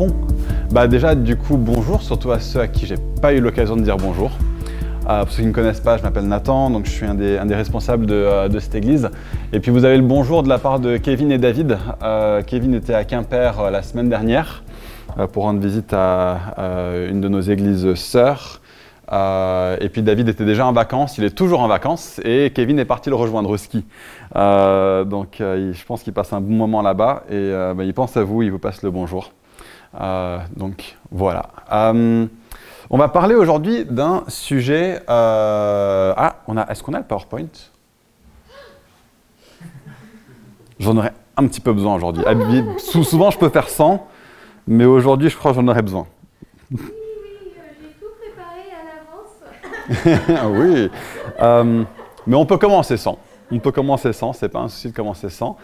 bon Bah déjà, du coup, bonjour, surtout à ceux à qui j'ai pas eu l'occasion de dire bonjour. Euh, pour ceux qui ne me connaissent pas, je m'appelle Nathan, donc je suis un des, responsables euh, de, cette église. Et puis vous avez le bonjour de la part de Kevin et David. Euh, Kevin était à Quimper la semaine dernière pour rendre visite à une de nos églises sœurs. et puis David était déjà en vacances, il est toujours en vacances, et Kevin est parti le rejoindre au ski. donc je pense qu'il passe un bon moment là-bas, et bah, il pense à vous, il vous passe le bonjour. Donc voilà. On va parler aujourd'hui d'un sujet. Euh, ah, on a. Est-ce qu'on a le PowerPoint? J'en aurais un petit peu besoin aujourd'hui. Souvent, je peux faire sans, mais aujourd'hui, je crois que j'en aurais besoin. Oui, oui, euh, j'ai tout préparé à l'avance. oui, euh, mais on peut commencer sans. On peut commencer sans, c'est pas un souci de commencer sans.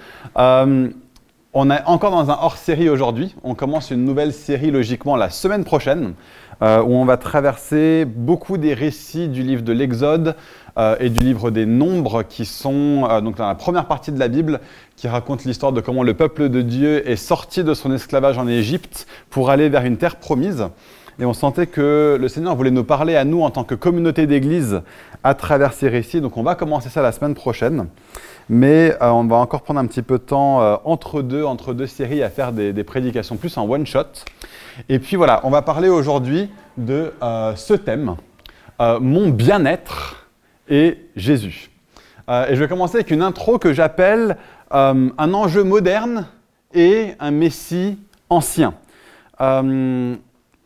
On est encore dans un hors-série aujourd'hui. On commence une nouvelle série logiquement la semaine prochaine. Euh, où on va traverser beaucoup des récits du livre de l'Exode euh, et du livre des Nombres, qui sont euh, donc dans la première partie de la Bible, qui raconte l'histoire de comment le peuple de Dieu est sorti de son esclavage en Égypte pour aller vers une terre promise. Et on sentait que le Seigneur voulait nous parler à nous en tant que communauté d'Église à travers ces récits. Donc on va commencer ça la semaine prochaine. Mais on va encore prendre un petit peu de temps entre deux, entre deux séries à faire des, prédications plus en one shot. Et puis voilà, on va parler aujourd'hui de euh, ce thème, euh, mon bien-être et Jésus. Euh, et je vais commencer avec une intro que j'appelle un enjeu moderne et un Messie ancien. il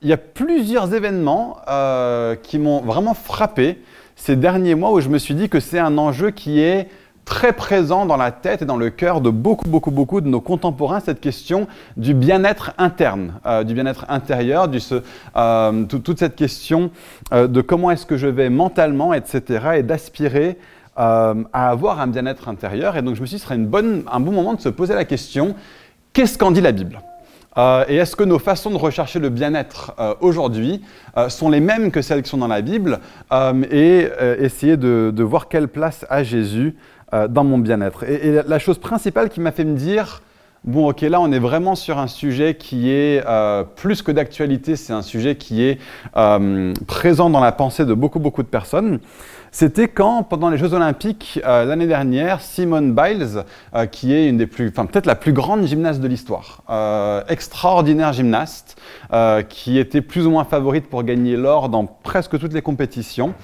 y a plusieurs événements qui m'ont vraiment frappé ces derniers mois où je me suis dit que c'est un enjeu qui est très présent dans la tête et dans le cœur de beaucoup, beaucoup, beaucoup de nos contemporains, cette question du bien-être interne, euh, du bien-être intérieur, du, euh, toute cette question euh, de comment est-ce que je vais mentalement, etc., et d'aspirer à avoir un bien-être intérieur. Et donc je me suis dit, ce serait une bonne, un bon moment de se poser la question, qu'est-ce qu'en dit la Bible? Et est-ce que nos façons de rechercher le bien-être aujourd'hui sont les mêmes que celles qui sont dans la Bible Et essayer de, de, voir quelle place a Jésus euh, dans mon bien-être. Et, la chose principale qui m'a fait me dire, bon ok, là on est vraiment sur un sujet qui est euh, plus que d'actualité, c'est un sujet qui est euh, présent dans la pensée de beaucoup beaucoup de personnes. C'était quand, pendant les Jeux Olympiques l'année dernière, Simone Biles, qui est une des plus, enfin peut-être la plus grande gymnaste de l'histoire, extraordinaire gymnaste, qui était plus ou moins favorite pour gagner l'or dans presque toutes les compétitions,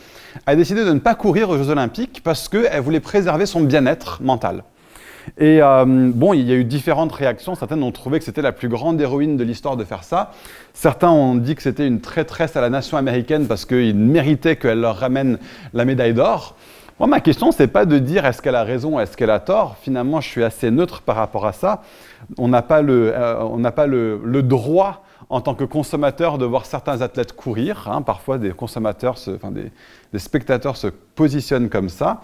a décidé de ne pas courir aux Jeux Olympiques parce qu'elle voulait préserver son bien-être mental. Et euh, bon, il y a eu différentes réactions. Certaines ont trouvé que c'était la plus grande héroïne de l'histoire de faire ça. Certains ont dit que c'était une traîtresse à la nation américaine parce qu'ils méritaient qu'elle leur ramène la médaille d'or. Moi, ma question, c'est pas de dire est-ce qu'elle a raison, ou est-ce qu'elle a tort. Finalement, je suis assez neutre par rapport à ça. On n'a pas, le, euh, on pas le droit en tant que consommateur de voir certains athlètes courir. Hein. parfois, des consommateurs, enfin, des, spectateurs se positionnent comme ça.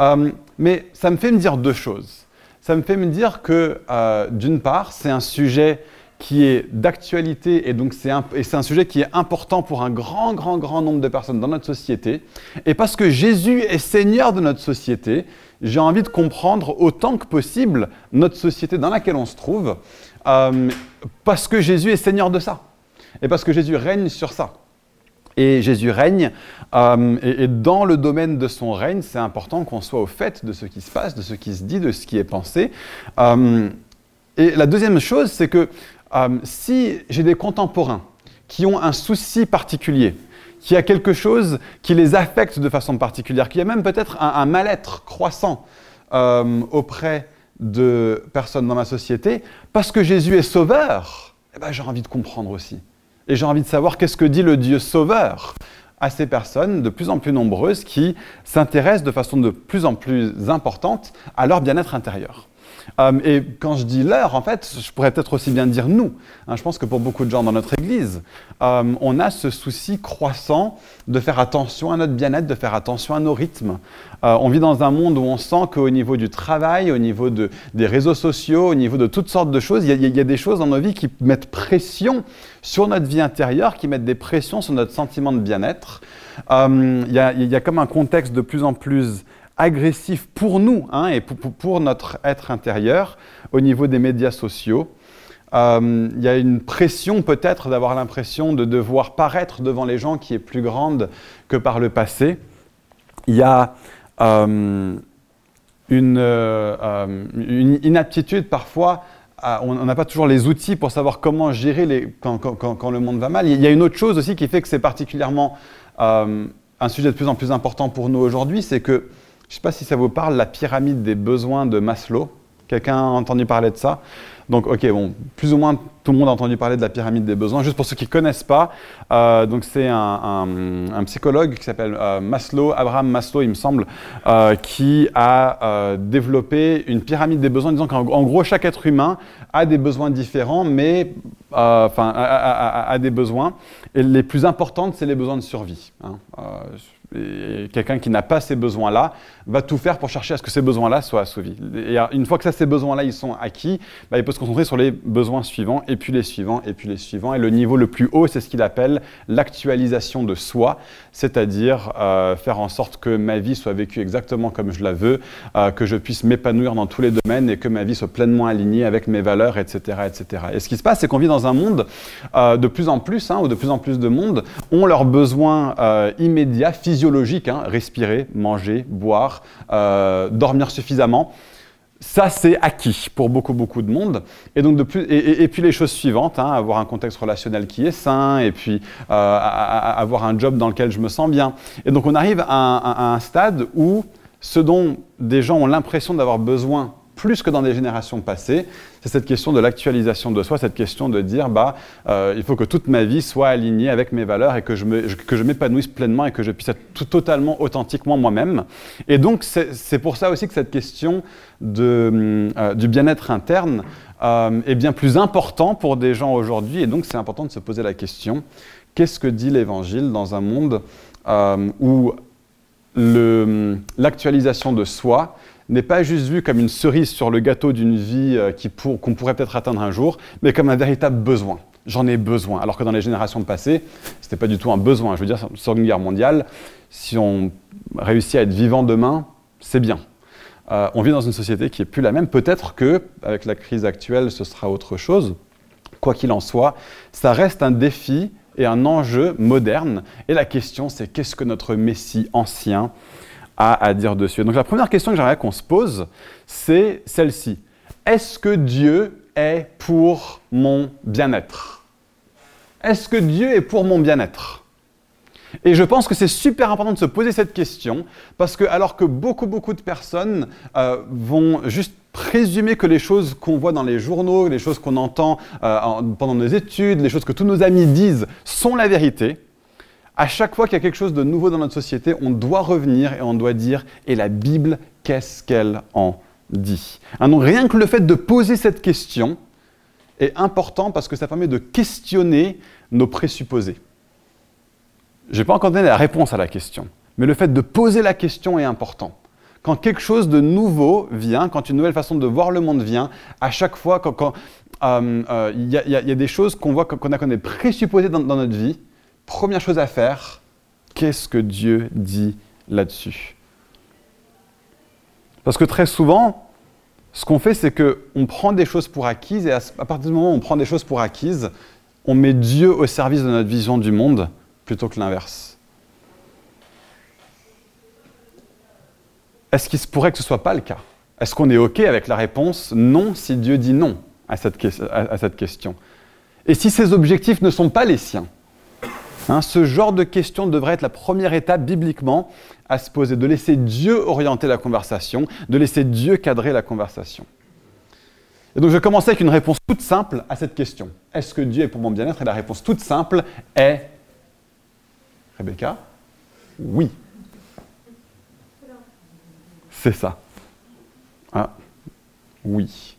Euh, mais ça me fait me dire deux choses. Ça me fait me dire que, euh, d'une part, c'est un sujet qui est d'actualité et donc c'est un, sujet qui est important pour un grand, grand, grand nombre de personnes dans notre société. Et parce que Jésus est Seigneur de notre société, j'ai envie de comprendre autant que possible notre société dans laquelle on se trouve euh, parce que Jésus est Seigneur de ça. Et parce que Jésus règne sur ça. Et Jésus règne, euh, et, dans le domaine de son règne, c'est important qu'on soit au fait de ce qui se passe, de ce qui se dit, de ce qui est pensé. Euh, et la deuxième chose, c'est que si j'ai des contemporains qui ont un souci particulier, qui a quelque chose qui les affecte de façon particulière, qui a même peut-être un, un mal-être croissant auprès de personnes dans ma société, parce que Jésus est sauveur, eh ben, j'ai envie de comprendre aussi. Et j'ai envie de savoir qu'est-ce que dit le Dieu sauveur à ces personnes de plus en plus nombreuses qui s'intéressent de façon de plus en plus importante à leur bien-être intérieur. Euh, et quand je dis leur, en fait, je pourrais peut-être aussi bien dire nous. Hein, je pense que pour beaucoup de gens dans notre Église, euh, on a ce souci croissant de faire attention à notre bien-être, de faire attention à nos rythmes. Euh, on vit dans un monde où on sent qu'au niveau du travail, au niveau des réseaux sociaux, au niveau de toutes sortes de choses, il y, a des choses dans nos vies qui mettent pression sur notre vie intérieure, qui mettent des pressions sur notre sentiment de bien-être. Il y, y, a comme un contexte de plus en plus agressif pour nous hein, et pour, notre être intérieur au niveau des médias sociaux. euh, il y a une pression peut-être d'avoir l'impression de devoir paraître devant les gens qui est plus grande que par le passé. Il y a euh, une, euh, une, inaptitude parfois. on n'a pas toujours les outils pour savoir comment gérer quand, le monde va mal. Il y a une autre chose aussi qui fait que c'est particulièrement un sujet de plus en plus important pour nous aujourd'hui, c'est que, je ne sais pas si ça vous parle, la pyramide des besoins de Maslow. Quelqu'un a entendu parler de ça? Donc, ok, bon, plus ou moins tout le monde a entendu parler de la pyramide des besoins. Juste pour ceux qui ne connaissent pas, euh, donc c'est un, psychologue qui s'appelle euh, Maslow, Abraham Maslow, il me semble, euh, qui a développé une pyramide des besoins, disant qu'en gros, chaque être humain a des besoins différents, mais enfin, a, des besoins. Et les plus importantes, c'est les besoins de survie. Hein quelqu'un qui n'a pas ces besoins-là va tout faire pour chercher à ce que ces besoins-là soient assouvis. Et une fois que ces besoins-là, ils sont acquis, bah, il peut se concentrer sur les besoins suivants, et puis les suivants, et puis les suivants. Et le niveau le plus haut, c'est ce qu'il appelle l'actualisation de soi, c'est-à-dire euh, faire en sorte que ma vie soit vécue exactement comme je la veux, euh, que je puisse m'épanouir dans tous les domaines et que ma vie soit pleinement alignée avec mes valeurs, etc. etc. Et ce qui se passe, c'est qu'on vit dans un monde euh, de plus en plus, hein, où de plus en plus de monde ont leurs besoins immédiats, physiques, physiologique, hein, respirer, manger, boire, euh, dormir suffisamment. Ça, c'est acquis pour beaucoup, beaucoup de monde. Et, donc de plus, et, puis les choses suivantes, hein, avoir un contexte relationnel qui est sain, et puis euh, avoir un job dans lequel je me sens bien. Et donc on arrive à un stade où ce dont des gens ont l'impression d'avoir besoin plus que dans des générations passées, c'est cette question de l'actualisation de soi, cette question de dire bah, euh, il faut que toute ma vie soit alignée avec mes valeurs et que je, m'épanouisse pleinement et que je puisse être tout, totalement authentiquement moi-même. Et donc c'est pour ça aussi que cette question de, euh, du bien-être interne euh, est bien plus important pour des gens aujourd'hui. Et donc c'est important de se poser la question qu'est-ce que dit l'Évangile dans un monde où l'actualisation de soi n'est pas juste vu comme une cerise sur le gâteau d'une vie euh, qu'on pourrait peut-être atteindre un jour, mais comme un véritable besoin. J'en ai besoin. Alors que dans les générations passées, ce n'était pas du tout un besoin. Je veux dire, sur une guerre mondiale, si on réussit à être vivant demain, c'est bien. Euh, on vit dans une société qui est plus la même. Peut-être que, avec la crise actuelle, ce sera autre chose. Quoi qu'il en soit, ça reste un défi et un enjeu moderne. Et la question, c'est qu'est-ce que notre Messie ancien à dire dessus. Donc la première question que j'aimerais qu'on se pose, c'est celle-ci. Est-ce que Dieu est pour mon bien-être? Est-ce que Dieu est pour mon bien-être? Et je pense que c'est super important de se poser cette question parce que alors que beaucoup beaucoup de personnes euh, vont juste présumer que les choses qu'on voit dans les journaux, les choses qu'on entend euh, pendant nos études, les choses que tous nos amis disent sont la vérité, à chaque fois qu'il y a quelque chose de nouveau dans notre société, on doit revenir et on doit dire et la Bible, qu'est-ce qu'elle en dit? Hein, rien que le fait de poser cette question est important parce que ça permet de questionner nos présupposés. Je n'ai pas encore donné la réponse à la question, mais le fait de poser la question est important. Quand quelque chose de nouveau vient, quand une nouvelle façon de voir le monde vient, à chaque fois, quand y, a des choses qu'on voit, qu'on a, qu'on est présupposées dans notre vie, première chose à faire, qu'est-ce que Dieu dit là-dessus? Parce que très souvent, ce qu'on fait, c'est qu'on prend des choses pour acquises, et à partir du moment où on prend des choses pour acquises, on met Dieu au service de notre vision du monde plutôt que l'inverse. Est-ce qu'il se pourrait que ce ne soit pas le cas? Est-ce qu'on est OK avec la réponse non si Dieu dit non à cette, question? Et si ses objectifs ne sont pas les siens Hein, ce genre de question devrait être la première étape bibliquement à se poser, de laisser Dieu orienter la conversation, de laisser Dieu cadrer la conversation. Et donc je commencer avec une réponse toute simple à cette question. Est-ce que Dieu est pour mon bien-être? Et la réponse toute simple est Rebecca Oui. C'est ça. Ah, oui.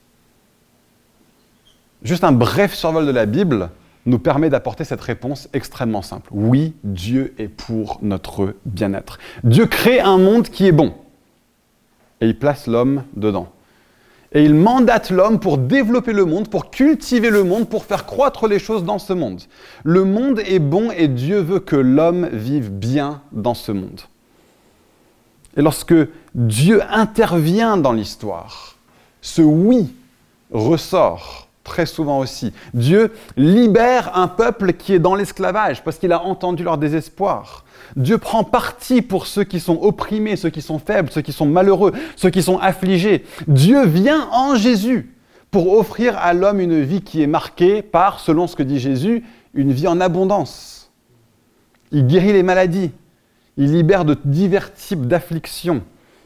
Juste un bref survol de la Bible nous permet d'apporter cette réponse extrêmement simple. Oui, Dieu est pour notre bien-être. Dieu crée un monde qui est bon. Et il place l'homme dedans. Et il mandate l'homme pour développer le monde, pour cultiver le monde, pour faire croître les choses dans ce monde. Le monde est bon et Dieu veut que l'homme vive bien dans ce monde. Et lorsque Dieu intervient dans l'histoire, ce oui ressort très souvent aussi. Dieu libère un peuple qui est dans l'esclavage parce qu'il a entendu leur désespoir. Dieu prend parti pour ceux qui sont opprimés, ceux qui sont faibles, ceux qui sont malheureux, ceux qui sont affligés. Dieu vient en Jésus pour offrir à l'homme une vie qui est marquée par, selon ce que dit Jésus, une vie en abondance. Il guérit les maladies, il libère de divers types d'afflictions.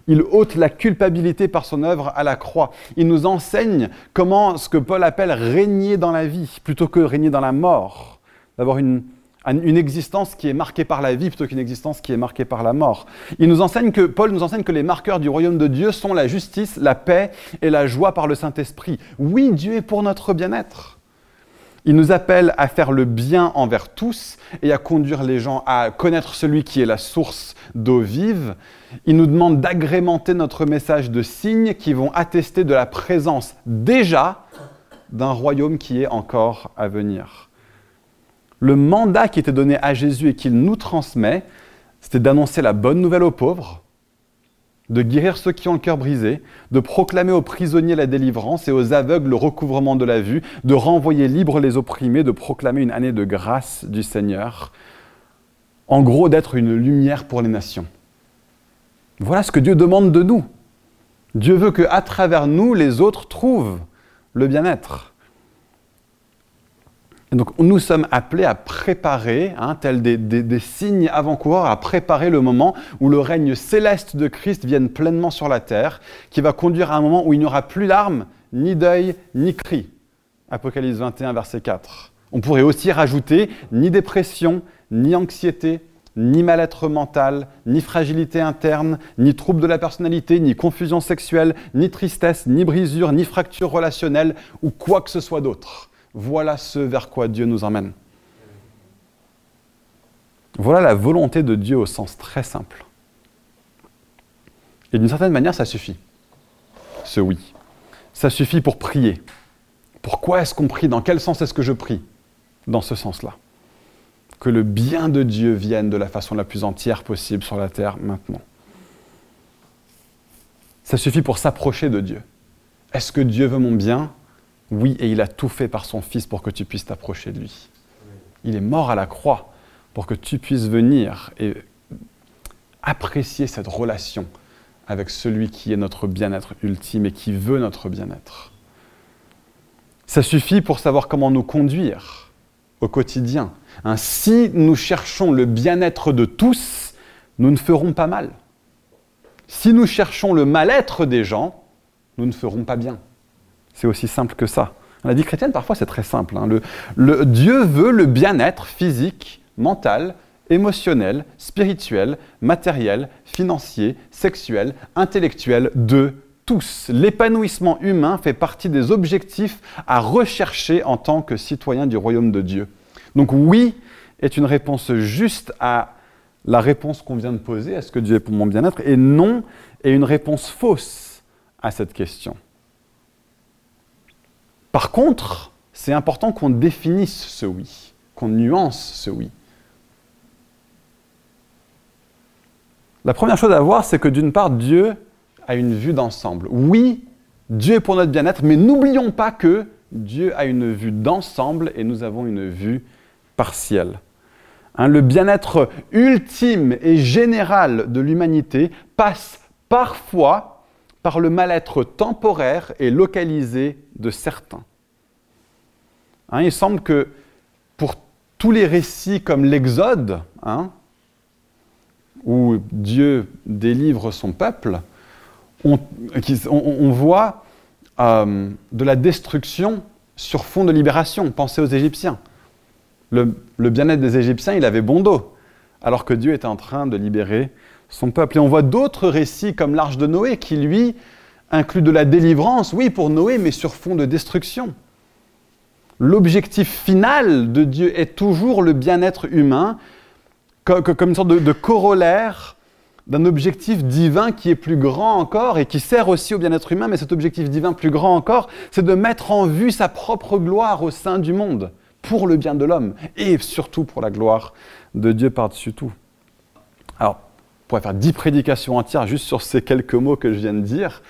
Il ôte la culpabilité par son œuvre à la croix. Il nous enseigne comment ce que Paul appelle régner dans la vie plutôt que régner dans la mort. D'avoir une, une existence qui est marquée par la vie plutôt qu'une existence qui est marquée par la mort. Il nous enseigne que, Paul nous enseigne que les marqueurs du royaume de Dieu sont la justice, la paix et la joie par le Saint-Esprit. Oui, Dieu est pour notre bien-être. Il nous appelle à faire le bien envers tous et à conduire les gens à connaître celui qui est la source d'eau vive. Il nous demande d'agrémenter notre message de signes qui vont attester de la présence déjà d'un royaume qui est encore à venir. Le mandat qui était donné à Jésus et qu'il nous transmet, c'était d'annoncer la bonne nouvelle aux pauvres, de guérir ceux qui ont le cœur brisé, de proclamer aux prisonniers la délivrance et aux aveugles le recouvrement de la vue, de renvoyer libres les opprimés, de proclamer une année de grâce du Seigneur. En gros, d'être une lumière pour les nations. Voilà ce que Dieu demande de nous. Dieu veut qu'à travers nous, les autres trouvent le bien-être donc nous sommes appelés à préparer, hein, tels des, signes avant-coureurs, à préparer le moment où le règne céleste de Christ vienne pleinement sur la terre, qui va conduire à un moment où il n'y aura plus larmes, ni deuil, ni cri. Apocalypse 21, verset 4. On pourrait aussi rajouter ni dépression, ni anxiété, ni mal-être mental, ni fragilité interne, ni trouble de la personnalité, ni confusion sexuelle, ni tristesse, ni brisure, ni fracture relationnelle, ou quoi que ce soit d'autre. Voilà ce vers quoi Dieu nous emmène. Voilà la volonté de Dieu au sens très simple. Et d'une certaine manière, ça suffit. Ce oui. Ça suffit pour prier. Pourquoi est-ce qu'on prie? Dans quel sens est-ce que je prie? Dans ce sens-là. Que le bien de Dieu vienne de la façon la plus entière possible sur la terre maintenant. Ça suffit pour s'approcher de Dieu. Est-ce que Dieu veut mon bien? Oui, et il a tout fait par son Fils pour que tu puisses t'approcher de lui. Il est mort à la croix pour que tu puisses venir et apprécier cette relation avec celui qui est notre bien-être ultime et qui veut notre bien-être. Ça suffit pour savoir comment nous conduire au quotidien. Hein, si nous cherchons le bien-être de tous, nous ne ferons pas mal. Si nous cherchons le mal-être des gens, nous ne ferons pas bien. C'est aussi simple que ça. La vie chrétienne, parfois, c'est très simple. Hein. Le, Dieu veut le bien-être physique, mental, émotionnel, spirituel, matériel, financier, sexuel, intellectuel de tous. L'épanouissement humain fait partie des objectifs à rechercher en tant que citoyen du royaume de Dieu. Donc oui est une réponse juste à la réponse qu'on vient de poser, est-ce que Dieu est pour mon bien-être, et non est une réponse fausse à cette question. Par contre, c'est important qu'on définisse ce oui, qu'on nuance ce oui. La première chose à voir, c'est que d'une part, Dieu a une vue d'ensemble. Oui, Dieu est pour notre bien-être, mais n'oublions pas que Dieu a une vue d'ensemble et nous avons une vue partielle. Hein, le bien-être ultime et général de l'humanité passe parfois par le mal-être temporaire et localisé de certains. Hein, il semble que pour tous les récits comme l'Exode, hein, où Dieu délivre son peuple, on, voit euh, de la destruction sur fond de libération. Pensez aux Égyptiens. Le, le bien-être des Égyptiens, il avait bon dos, alors que Dieu était en train de libérer son peuple. Et on voit d'autres récits comme l'arche de Noé qui, lui, inclut de la délivrance, oui, pour Noé, mais sur fond de destruction. L'objectif final de Dieu est toujours le bien-être humain, comme une sorte de, corollaire d'un objectif divin qui est plus grand encore et qui sert aussi au bien-être humain, mais cet objectif divin plus grand encore, c'est de mettre en vue sa propre gloire au sein du monde, pour le bien de l'homme, et surtout pour la gloire de Dieu par-dessus tout. Alors, on pourrait faire dix prédications entières juste sur ces quelques mots que je viens de dire.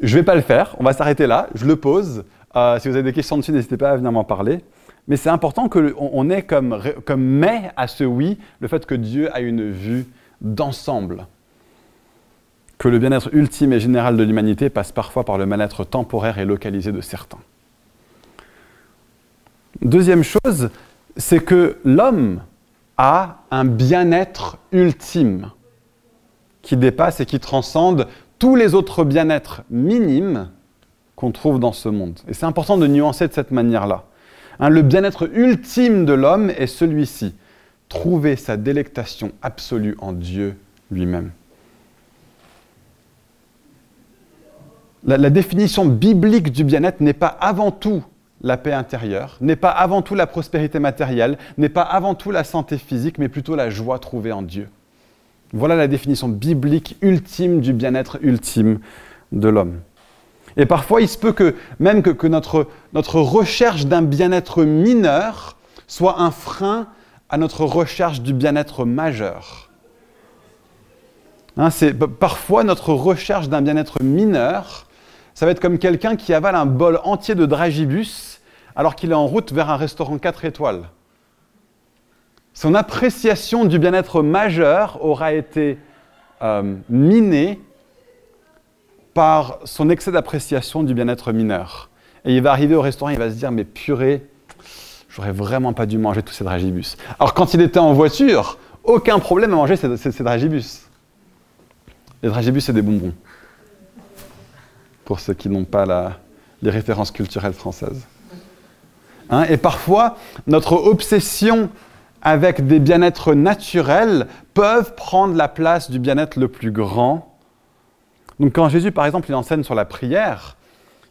Je ne vais pas le faire, on va s'arrêter là, je le pose. Euh, si vous avez des questions dessus, n'hésitez pas à venir m'en parler. Mais c'est important qu'on ait comme, comme mais à ce oui le fait que Dieu a une vue d'ensemble. Que le bien-être ultime et général de l'humanité passe parfois par le mal-être temporaire et localisé de certains. Deuxième chose, c'est que l'homme a un bien-être ultime qui dépasse et qui transcende tous les autres bien-être minimes qu'on trouve dans ce monde. Et c'est important de nuancer de cette manière-là. Hein, le bien-être ultime de l'homme est celui-ci, trouver sa délectation absolue en Dieu lui-même. la définition biblique du bien-être n'est pas avant tout la paix intérieure, n'est pas avant tout la prospérité matérielle, n'est pas avant tout la santé physique, mais plutôt la joie trouvée en Dieu. Voilà la définition biblique ultime du bien-être ultime de l'homme. Et parfois, il se peut que même que, notre, notre recherche d'un bien-être mineur soit un frein à notre recherche du bien-être majeur. Hein, parfois notre recherche d'un bien-être mineur, ça va être comme quelqu'un qui avale un bol entier de dragibus alors qu'il est en route vers un restaurant 4 étoiles. Son appréciation du bien-être majeur aura été euh, minée par son excès d'appréciation du bien-être mineur. Et il va arriver au restaurant, il va se dire, mais purée, j'aurais vraiment pas dû manger tous ces dragibus. Alors quand il était en voiture, aucun problème à manger ces, dragibus. Les dragibus, c'est des bonbons. Pour ceux qui n'ont pas les références culturelles françaises. Hein, et parfois, notre obsession avec des bien-être naturels peuvent prendre la place du bien-être le plus grand. Donc quand Jésus, par exemple, il enseigne sur la prière,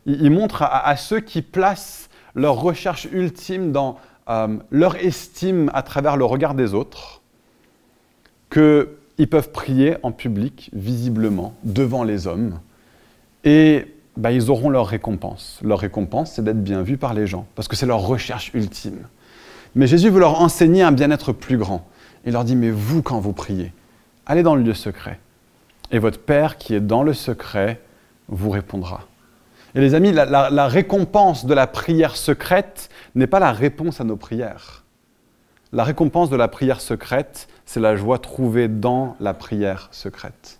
il, montre à, ceux qui placent leur recherche ultime dans euh, leur estime à travers le regard des autres, qu'ils peuvent prier en public, visiblement, devant les hommes. Et bah, ils auront leur récompense. Leur récompense, c'est d'être bien vus par les gens, parce que c'est leur recherche ultime. Mais Jésus veut leur enseigner un bien-être plus grand. Il leur dit, mais vous, quand vous priez, allez dans le lieu secret. Et votre Père qui est dans le secret vous répondra. Et les amis, la, récompense de la prière secrète n'est pas la réponse à nos prières. La récompense de la prière secrète, c'est la joie trouvée dans la prière secrète.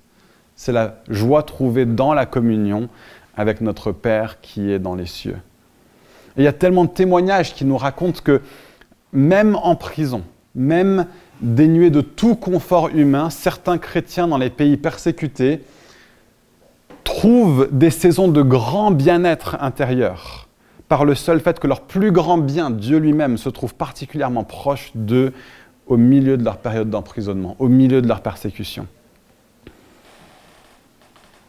C'est la joie trouvée dans la communion avec notre Père qui est dans les cieux. Et il y a tellement de témoignages qui nous racontent que même en prison, même dénués de tout confort humain, certains chrétiens dans les pays persécutés trouvent des saisons de grand bien-être intérieur par le seul fait que leur plus grand bien, Dieu lui-même, se trouve particulièrement proche d'eux au milieu de leur période d'emprisonnement, au milieu de leur persécution.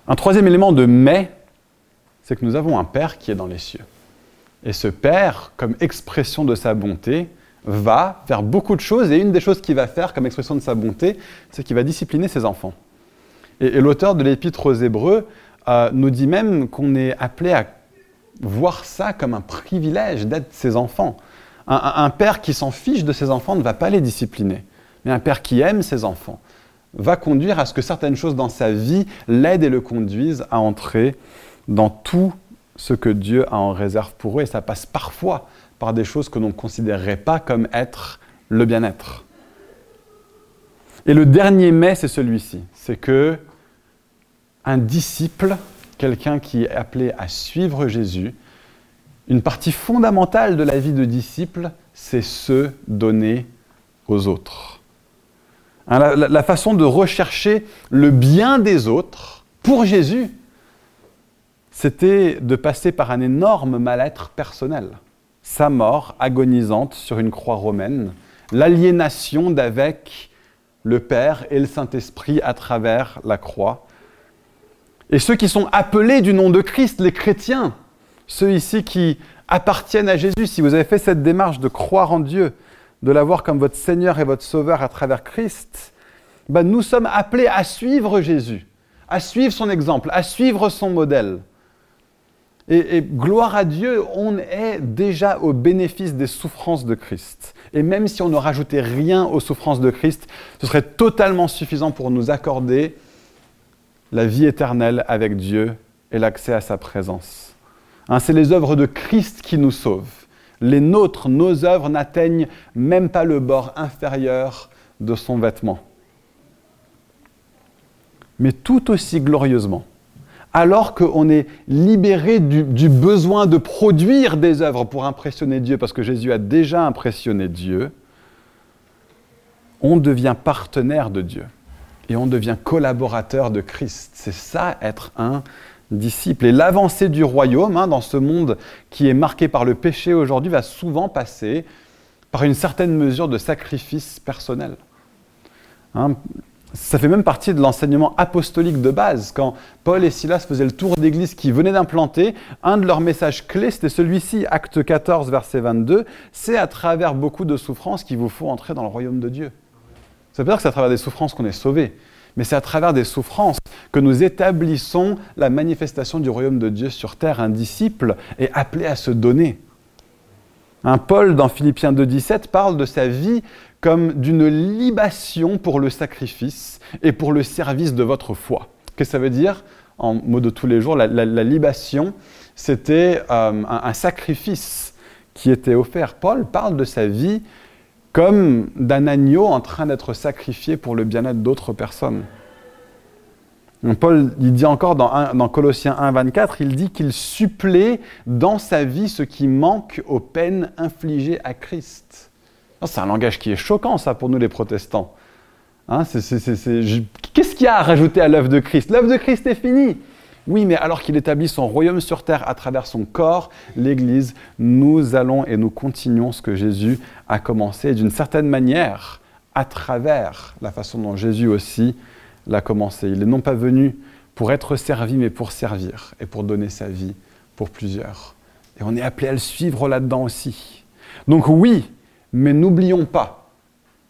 Un troisième élément de mais c'est que nous avons un Père qui est dans les cieux. Et ce Père, comme expression de sa bonté, va faire beaucoup de choses, et une des choses qu'il va faire comme expression de sa bonté, c'est qu'il va discipliner ses enfants. Et, l'auteur de l'Épître aux Hébreux euh, nous dit même qu'on est appelé à voir ça comme un privilège d'être ses enfants. un père qui s'en fiche de ses enfants ne va pas les discipliner, mais un père qui aime ses enfants va conduire à ce que certaines choses dans sa vie l'aident et le conduisent à entrer dans tout ce que Dieu a en réserve pour eux, et ça passe parfois par des choses que l'on ne considérerait pas comme être le bien-être. Et le dernier mais, c'est celui-ci, c'est que un disciple, quelqu'un qui est appelé à suivre Jésus, une partie fondamentale de la vie de disciple, c'est se donner aux autres. Hein, la façon de rechercher le bien des autres pour Jésus, c'était de passer par un énorme mal-être personnel. Sa mort agonisante sur une croix romaine, l'aliénation d'avec le Père et le Saint-Esprit à travers la croix. Et ceux qui sont appelés du nom de Christ, les chrétiens, ceux ici qui appartiennent à Jésus, si vous avez fait cette démarche de croire en Dieu, de l'avoir comme votre Seigneur et votre Sauveur à travers Christ, ben nous sommes appelés à suivre Jésus, à suivre son exemple, à suivre son modèle. Et, gloire à Dieu, on est déjà au bénéfice des souffrances de Christ. Et même si on ne rajoutait rien aux souffrances de Christ, ce serait totalement suffisant pour nous accorder la vie éternelle avec Dieu et l'accès à sa présence. Hein, c'est les œuvres de Christ qui nous sauvent. Les nôtres, nos œuvres n'atteignent même pas le bord inférieur de son vêtement. Mais tout aussi glorieusement, alors qu'on est libéré du, besoin de produire des œuvres pour impressionner Dieu, parce que Jésus a déjà impressionné Dieu, on devient partenaire de Dieu et on devient collaborateur de Christ. C'est ça être un disciple. Et l'avancée du royaume hein, dans ce monde qui est marqué par le péché aujourd'hui va souvent passer par une certaine mesure de sacrifice personnel. Hein, ça fait même partie de l'enseignement apostolique de base. Quand Paul et Silas faisaient le tour d'église qu'ils venaient d'implanter, un de leurs messages clés, c'était celui-ci, acte 14, verset 22, c'est à travers beaucoup de souffrances qu'il vous faut entrer dans le royaume de Dieu. Ça veut dire que c'est à travers des souffrances qu'on est sauvé, mais c'est à travers des souffrances que nous établissons la manifestation du royaume de Dieu sur terre. Un disciple est appelé à se donner. Un Paul, dans Philippiens 2.17, parle de sa vie comme d'une libation pour le sacrifice et pour le service de votre foi. Qu'est-ce que ça veut dire En mots de tous les jours, la, libation, c'était euh, un sacrifice qui était offert. Paul parle de sa vie comme d'un agneau en train d'être sacrifié pour le bien-être d'autres personnes. Paul dit encore dans Colossiens 1, 24, il dit qu'il supplée dans sa vie ce qui manque aux peines infligées à Christ. C'est un langage qui est choquant, ça, pour nous les protestants. Hein, Qu'est-ce qu'il y a à rajouter à l'œuvre de Christ? L'œuvre de Christ est finie. Oui, mais alors qu'il établit son royaume sur terre à travers son corps, l'Église, nous allons et nous continuons ce que Jésus a commencé d'une certaine manière, à travers la façon dont Jésus aussi l'a commencé. Il n'est non pas venu pour être servi, mais pour servir et pour donner sa vie pour plusieurs. Et on est appelé à le suivre là-dedans aussi. Donc oui, mais n'oublions pas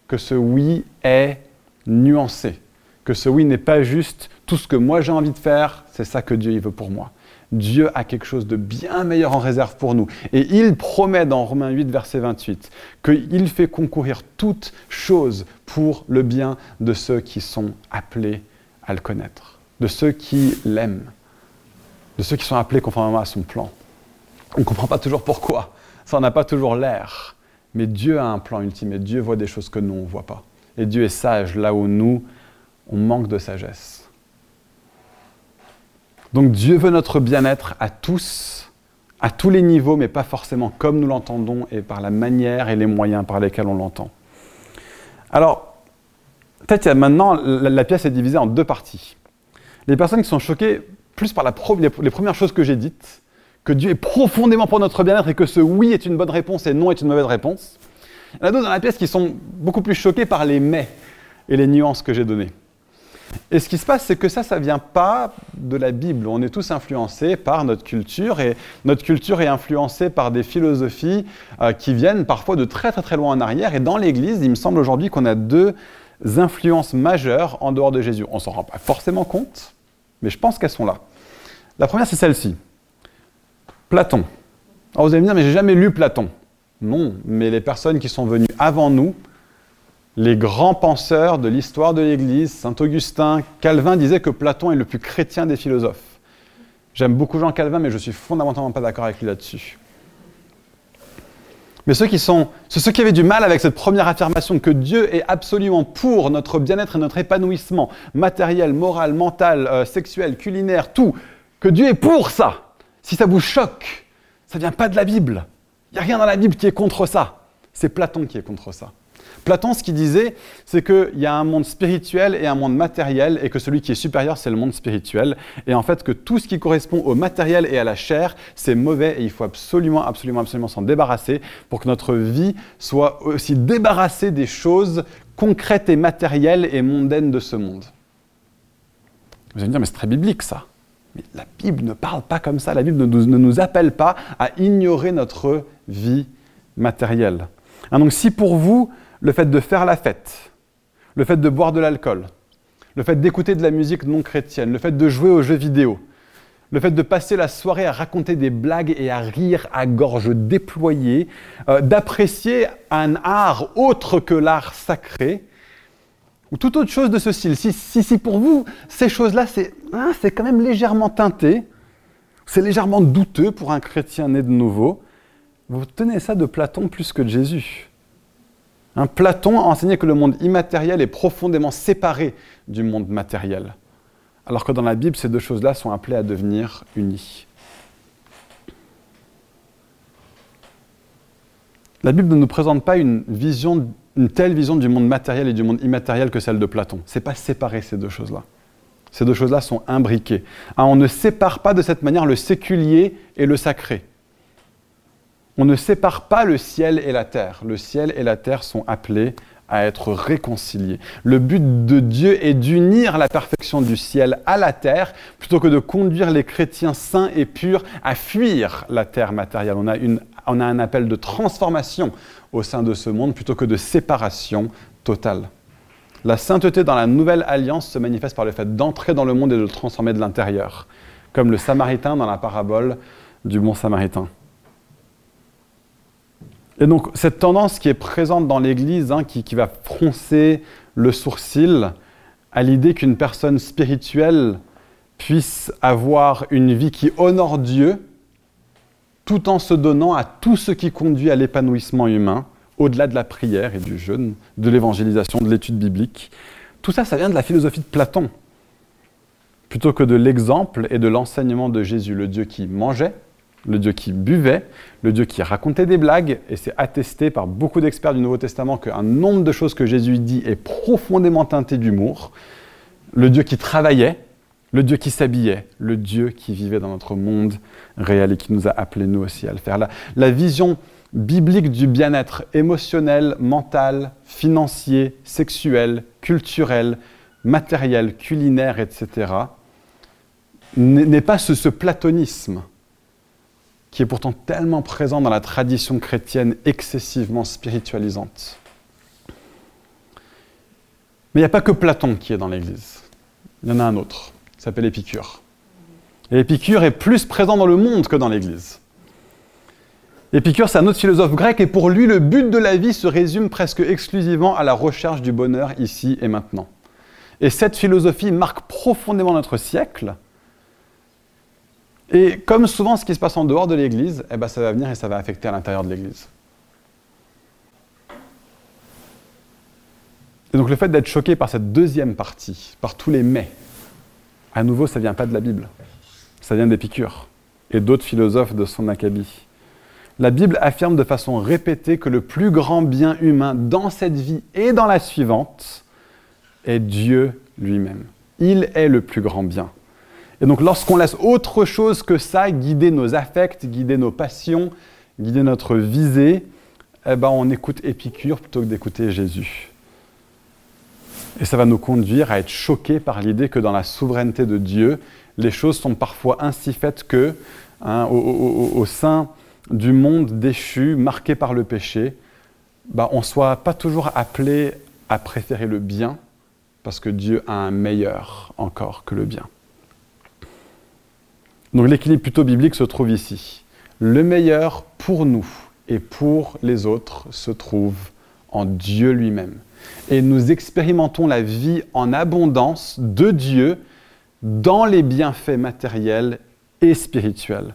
que ce oui est nuancé, que ce oui n'est pas juste tout ce que moi j'ai envie de faire, c'est ça que Dieu veut pour moi. Dieu a quelque chose de bien meilleur en réserve pour nous. Et il promet dans Romains 8, verset 28, qu'il fait concourir toutes choses pour le bien de ceux qui sont appelés à le connaître, de ceux qui l'aiment, de ceux qui sont appelés conformément à son plan. On ne comprend pas toujours pourquoi, ça n'a pas toujours l'air, mais Dieu a un plan ultime et Dieu voit des choses que nous, on ne voit pas. Et Dieu est sage là où nous, on manque de sagesse. Donc Dieu veut notre bien-être à tous, à tous les niveaux, mais pas forcément comme nous l'entendons et par la manière et les moyens par lesquels on l'entend. Alors, peut-être maintenant, la, pièce est divisée en deux parties. Les personnes qui sont choquées plus par les premières choses que j'ai dites, que Dieu est profondément pour notre bien-être et que ce oui est une bonne réponse et non est une mauvaise réponse. Il y en a d'autres dans la pièce qui sont beaucoup plus choquées par les mais et les nuances que j'ai données. Et ce qui se passe, c'est que ça, ça ne vient pas de la Bible. On est tous influencés par notre culture et notre culture est influencée par des philosophies euh, qui viennent parfois de très très très loin en arrière. Et dans l'Église, il me semble aujourd'hui qu'on a deux influences majeures en dehors de Jésus. On ne s'en rend pas forcément compte, mais je pense qu'elles sont là. La première, c'est celle-ci. Platon. Alors vous allez me dire, mais j'ai jamais lu Platon. Non, mais les personnes qui sont venues avant nous les grands penseurs de l'histoire de l'Église, Saint Augustin, Calvin disaient que Platon est le plus chrétien des philosophes. J'aime beaucoup Jean Calvin, mais je suis fondamentalement pas d'accord avec lui là-dessus. Mais ceux qui qui avaient du mal avec cette première affirmation que Dieu est absolument pour notre bien-être et notre épanouissement matériel, moral, mental, euh, sexuel, culinaire, tout, que Dieu est pour ça. Si ça vous choque, ça vient pas de la Bible. Il n'y a rien dans la Bible qui est contre ça. C'est Platon qui est contre ça. Platon, ce qu'il disait, c'est qu'il y a un monde spirituel et un monde matériel, et que celui qui est supérieur, c'est le monde spirituel. Et en fait, que tout ce qui correspond au matériel et à la chair, c'est mauvais, et il faut absolument, absolument, absolument s'en débarrasser pour que notre vie soit aussi débarrassée des choses concrètes et matérielles et mondaines de ce monde. Vous allez me dire, mais c'est très biblique ça. Mais la Bible ne parle pas comme ça. La Bible ne nous, ne nous appelle pas à ignorer notre vie matérielle. Hein, donc si pour vous, le fait de faire la fête, le fait de boire de l'alcool, le fait d'écouter de la musique non chrétienne, le fait de jouer aux jeux vidéo, le fait de passer la soirée à raconter des blagues et à rire à gorge déployée, euh, d'apprécier un art autre que l'art sacré, ou toute autre chose de ce style. Si, si, pour vous, ces choses-là, c'est ah, quand même légèrement teinté, C'est légèrement douteux pour un chrétien né de nouveau. Vous tenez ça de Platon plus que de Jésus. Platon a enseigné que le monde immatériel est profondément séparé du monde matériel, alors que dans la Bible, ces deux choses-là sont appelées à devenir unies. La Bible ne nous présente pas une telle vision du monde matériel et du monde immatériel que celle de Platon. Ce n'est pas séparé ces deux choses-là. Ces deux choses-là sont imbriquées. Ah, on ne sépare pas de cette manière le séculier et le sacré. On ne sépare pas le ciel et la terre. Le ciel et la terre sont appelés à être réconciliés. Le but de Dieu est d'unir la perfection du ciel à la terre plutôt que de conduire les chrétiens saints et purs à fuir la terre matérielle. On a, on a un appel de transformation au sein de ce monde plutôt que de séparation totale. La sainteté dans la nouvelle alliance se manifeste par le fait d'entrer dans le monde et de le transformer de l'intérieur, comme le Samaritain dans la parabole du bon Samaritain. Et donc cette tendance qui est présente dans l'Église, hein, qui, qui, va froncer le sourcil à l'idée qu'une personne spirituelle puisse avoir une vie qui honore Dieu, tout en se donnant à tout ce qui conduit à l'épanouissement humain, au-delà de la prière et du jeûne, de l'évangélisation, de l'étude biblique. Tout ça, ça vient de la philosophie de Platon, plutôt que de l'exemple et de l'enseignement de Jésus, le Dieu qui mangeait, le Dieu qui buvait, le Dieu qui racontait des blagues, et c'est attesté par beaucoup d'experts du Nouveau Testament qu'un nombre de choses que Jésus dit est profondément teinté d'humour, le Dieu qui travaillait, le Dieu qui s'habillait, le Dieu qui vivait dans notre monde réel et qui nous a appelés nous aussi à le faire. La, vision biblique du bien-être émotionnel, mental, financier, sexuel, culturel, matériel, culinaire, etc., n'est pas ce, platonisme qui est pourtant tellement présent dans la tradition chrétienne excessivement spiritualisante. Mais il n'y a pas que Platon qui est dans l'Église. Il y en a un autre, il s'appelle Épicure. Et Épicure est plus présent dans le monde que dans l'Église. Épicure, c'est un autre philosophe grec, et pour lui, le but de la vie se résume presque exclusivement à la recherche du bonheur ici et maintenant. Et cette philosophie marque profondément notre siècle. Et comme souvent ce qui se passe en dehors de l'Église, eh ben, ça va venir et ça va affecter à l'intérieur de l'Église. Et donc le fait d'être choqué par cette deuxième partie, par tous les mais, à nouveau, ça ne vient pas de la Bible. Ça vient d'Épicure et d'autres philosophes de son acabit. La Bible affirme de façon répétée que le plus grand bien humain dans cette vie et dans la suivante est Dieu lui-même. Il est le plus grand bien. Et donc lorsqu'on laisse autre chose que ça guider nos affects, guider nos passions, guider notre visée, eh ben on écoute Épicure plutôt que d'écouter Jésus. Et ça va nous conduire à être choqués par l'idée que dans la souveraineté de Dieu, les choses sont parfois ainsi faites que, hein, au, sein du monde déchu, marqué par le péché, bah, on ne soit pas toujours appelé à préférer le bien, parce que Dieu a un meilleur encore que le bien. Donc l'équilibre plutôt biblique se trouve ici. Le meilleur pour nous et pour les autres se trouve en Dieu lui-même. Et nous expérimentons la vie en abondance de Dieu dans les bienfaits matériels et spirituels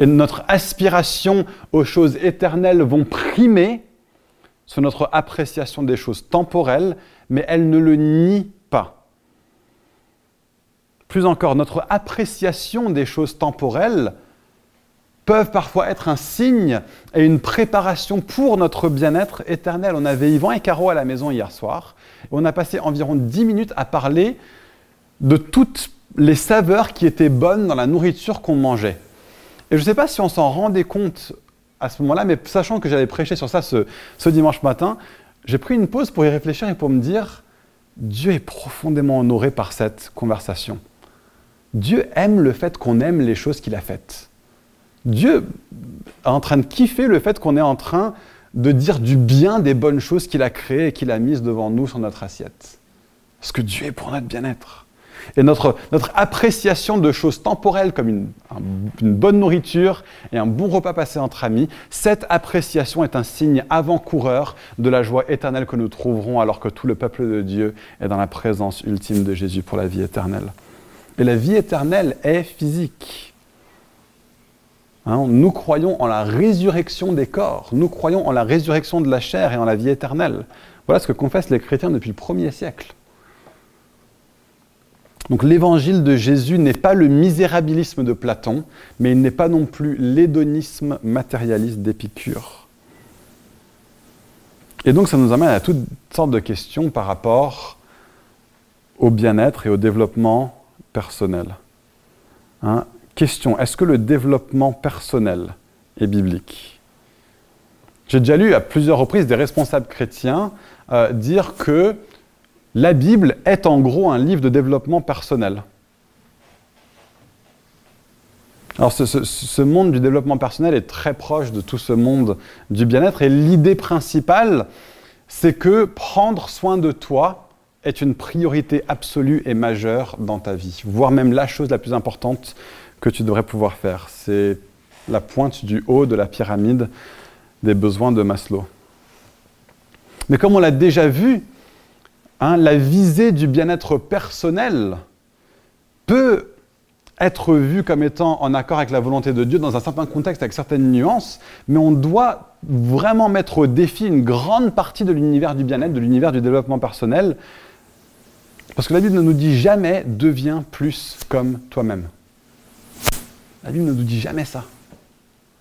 et notre aspiration aux choses éternelles vont primer sur notre appréciation des choses temporelles, mais elles ne le nient pas. Plus encore, notre appréciation des choses temporelles peuvent parfois être un signe et une préparation pour notre bien-être éternel. On avait Yvan et Caro à la maison hier soir, et on a passé environ 10 minutes à parler de toutes les saveurs qui étaient bonnes dans la nourriture qu'on mangeait. Et je ne sais pas si on s'en rendait compte à ce moment-là, mais sachant que j'avais prêché sur ça ce, dimanche matin, j'ai pris une pause pour y réfléchir et pour me dire, Dieu est profondément honoré par cette conversation. Dieu aime le fait qu'on aime les choses qu'il a faites. Dieu est en train de kiffer le fait qu'on est en train de dire du bien des bonnes choses qu'il a créées et qu'il a mises devant nous sur notre assiette. Parce que Dieu est pour notre bien-être. Et notre, appréciation de choses temporelles comme une, bonne nourriture et un bon repas passé entre amis, cette appréciation est un signe avant-coureur de la joie éternelle que nous trouverons alors que tout le peuple de Dieu est dans la présence ultime de Jésus pour la vie éternelle. Et la vie éternelle est physique. Hein, nous croyons en la résurrection des corps, nous croyons en la résurrection de la chair et en la vie éternelle. Voilà ce que confessent les chrétiens depuis le premier siècle. Donc l'évangile de Jésus n'est pas le misérabilisme de Platon, mais il n'est pas non plus l'hédonisme matérialiste d'Épicure. Et donc ça nous amène à toutes sortes de questions par rapport au bien-être et au développement personnel. Hein, question, est-ce que le développement personnel est biblique? J'ai déjà lu à plusieurs reprises des responsables chrétiens euh, dire que la Bible est en gros un livre de développement personnel. Alors ce, monde du développement personnel est très proche de tout ce monde du bien-être et l'idée principale, c'est que prendre soin de toi est une priorité absolue et majeure dans ta vie, voire même la chose la plus importante que tu devrais pouvoir faire. C'est la pointe du haut de la pyramide des besoins de Maslow. Mais comme on l'a déjà vu, Hein, la visée du bien-être personnel peut être vue comme étant en accord avec la volonté de Dieu dans un certain contexte, avec certaines nuances, mais on doit vraiment mettre au défi une grande partie de l'univers du bien-être, de l'univers du développement personnel, parce que la Bible ne nous dit jamais deviens plus comme toi-même. La Bible ne nous dit jamais ça.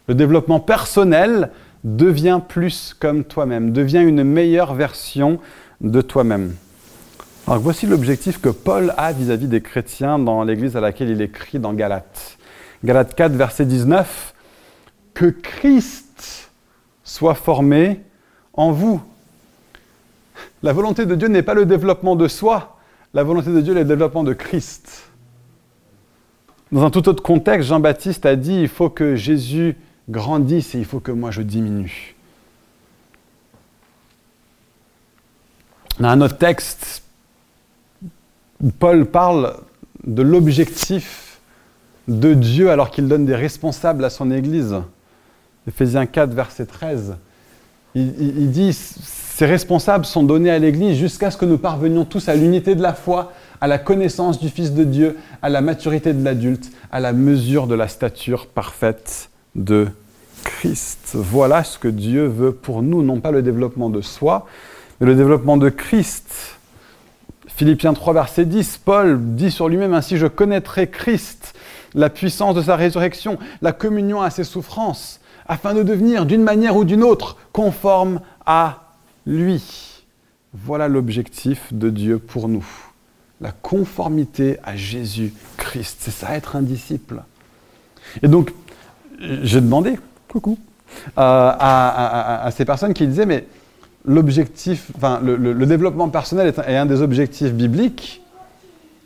Le développement personnel devient plus comme toi-même, devient une meilleure version de toi-même. Alors voici l'objectif que Paul a vis-à-vis des chrétiens dans l'église à laquelle il écrit dans Galates. Galates 4, verset 19. Que Christ soit formé en vous. La volonté de Dieu n'est pas le développement de soi, la volonté de Dieu est le développement de Christ. Dans un tout autre contexte, Jean-Baptiste a dit, il faut que Jésus grandisse et il faut que moi je diminue. Dans un autre texte, Paul parle de l'objectif de Dieu alors qu'il donne des responsables à son Église. Éphésiens 4, verset 13. Il, dit, ces responsables sont donnés à l'Église jusqu'à ce que nous parvenions tous à l'unité de la foi, à la connaissance du Fils de Dieu, à la maturité de l'adulte, à la mesure de la stature parfaite de Christ. Voilà ce que Dieu veut pour nous, non pas le développement de soi, mais le développement de Christ. Philippiens 3, verset 10, Paul dit sur lui-même, Ainsi je connaîtrai Christ, la puissance de sa résurrection, la communion à ses souffrances, afin de devenir d'une manière ou d'une autre conforme à lui. Voilà l'objectif de Dieu pour nous. La conformité à Jésus-Christ. C'est ça être un disciple. Et donc, j'ai demandé, coucou, euh, à, ces personnes qui disaient, mais l'objectif, enfin, le, développement personnel est un, des objectifs bibliques.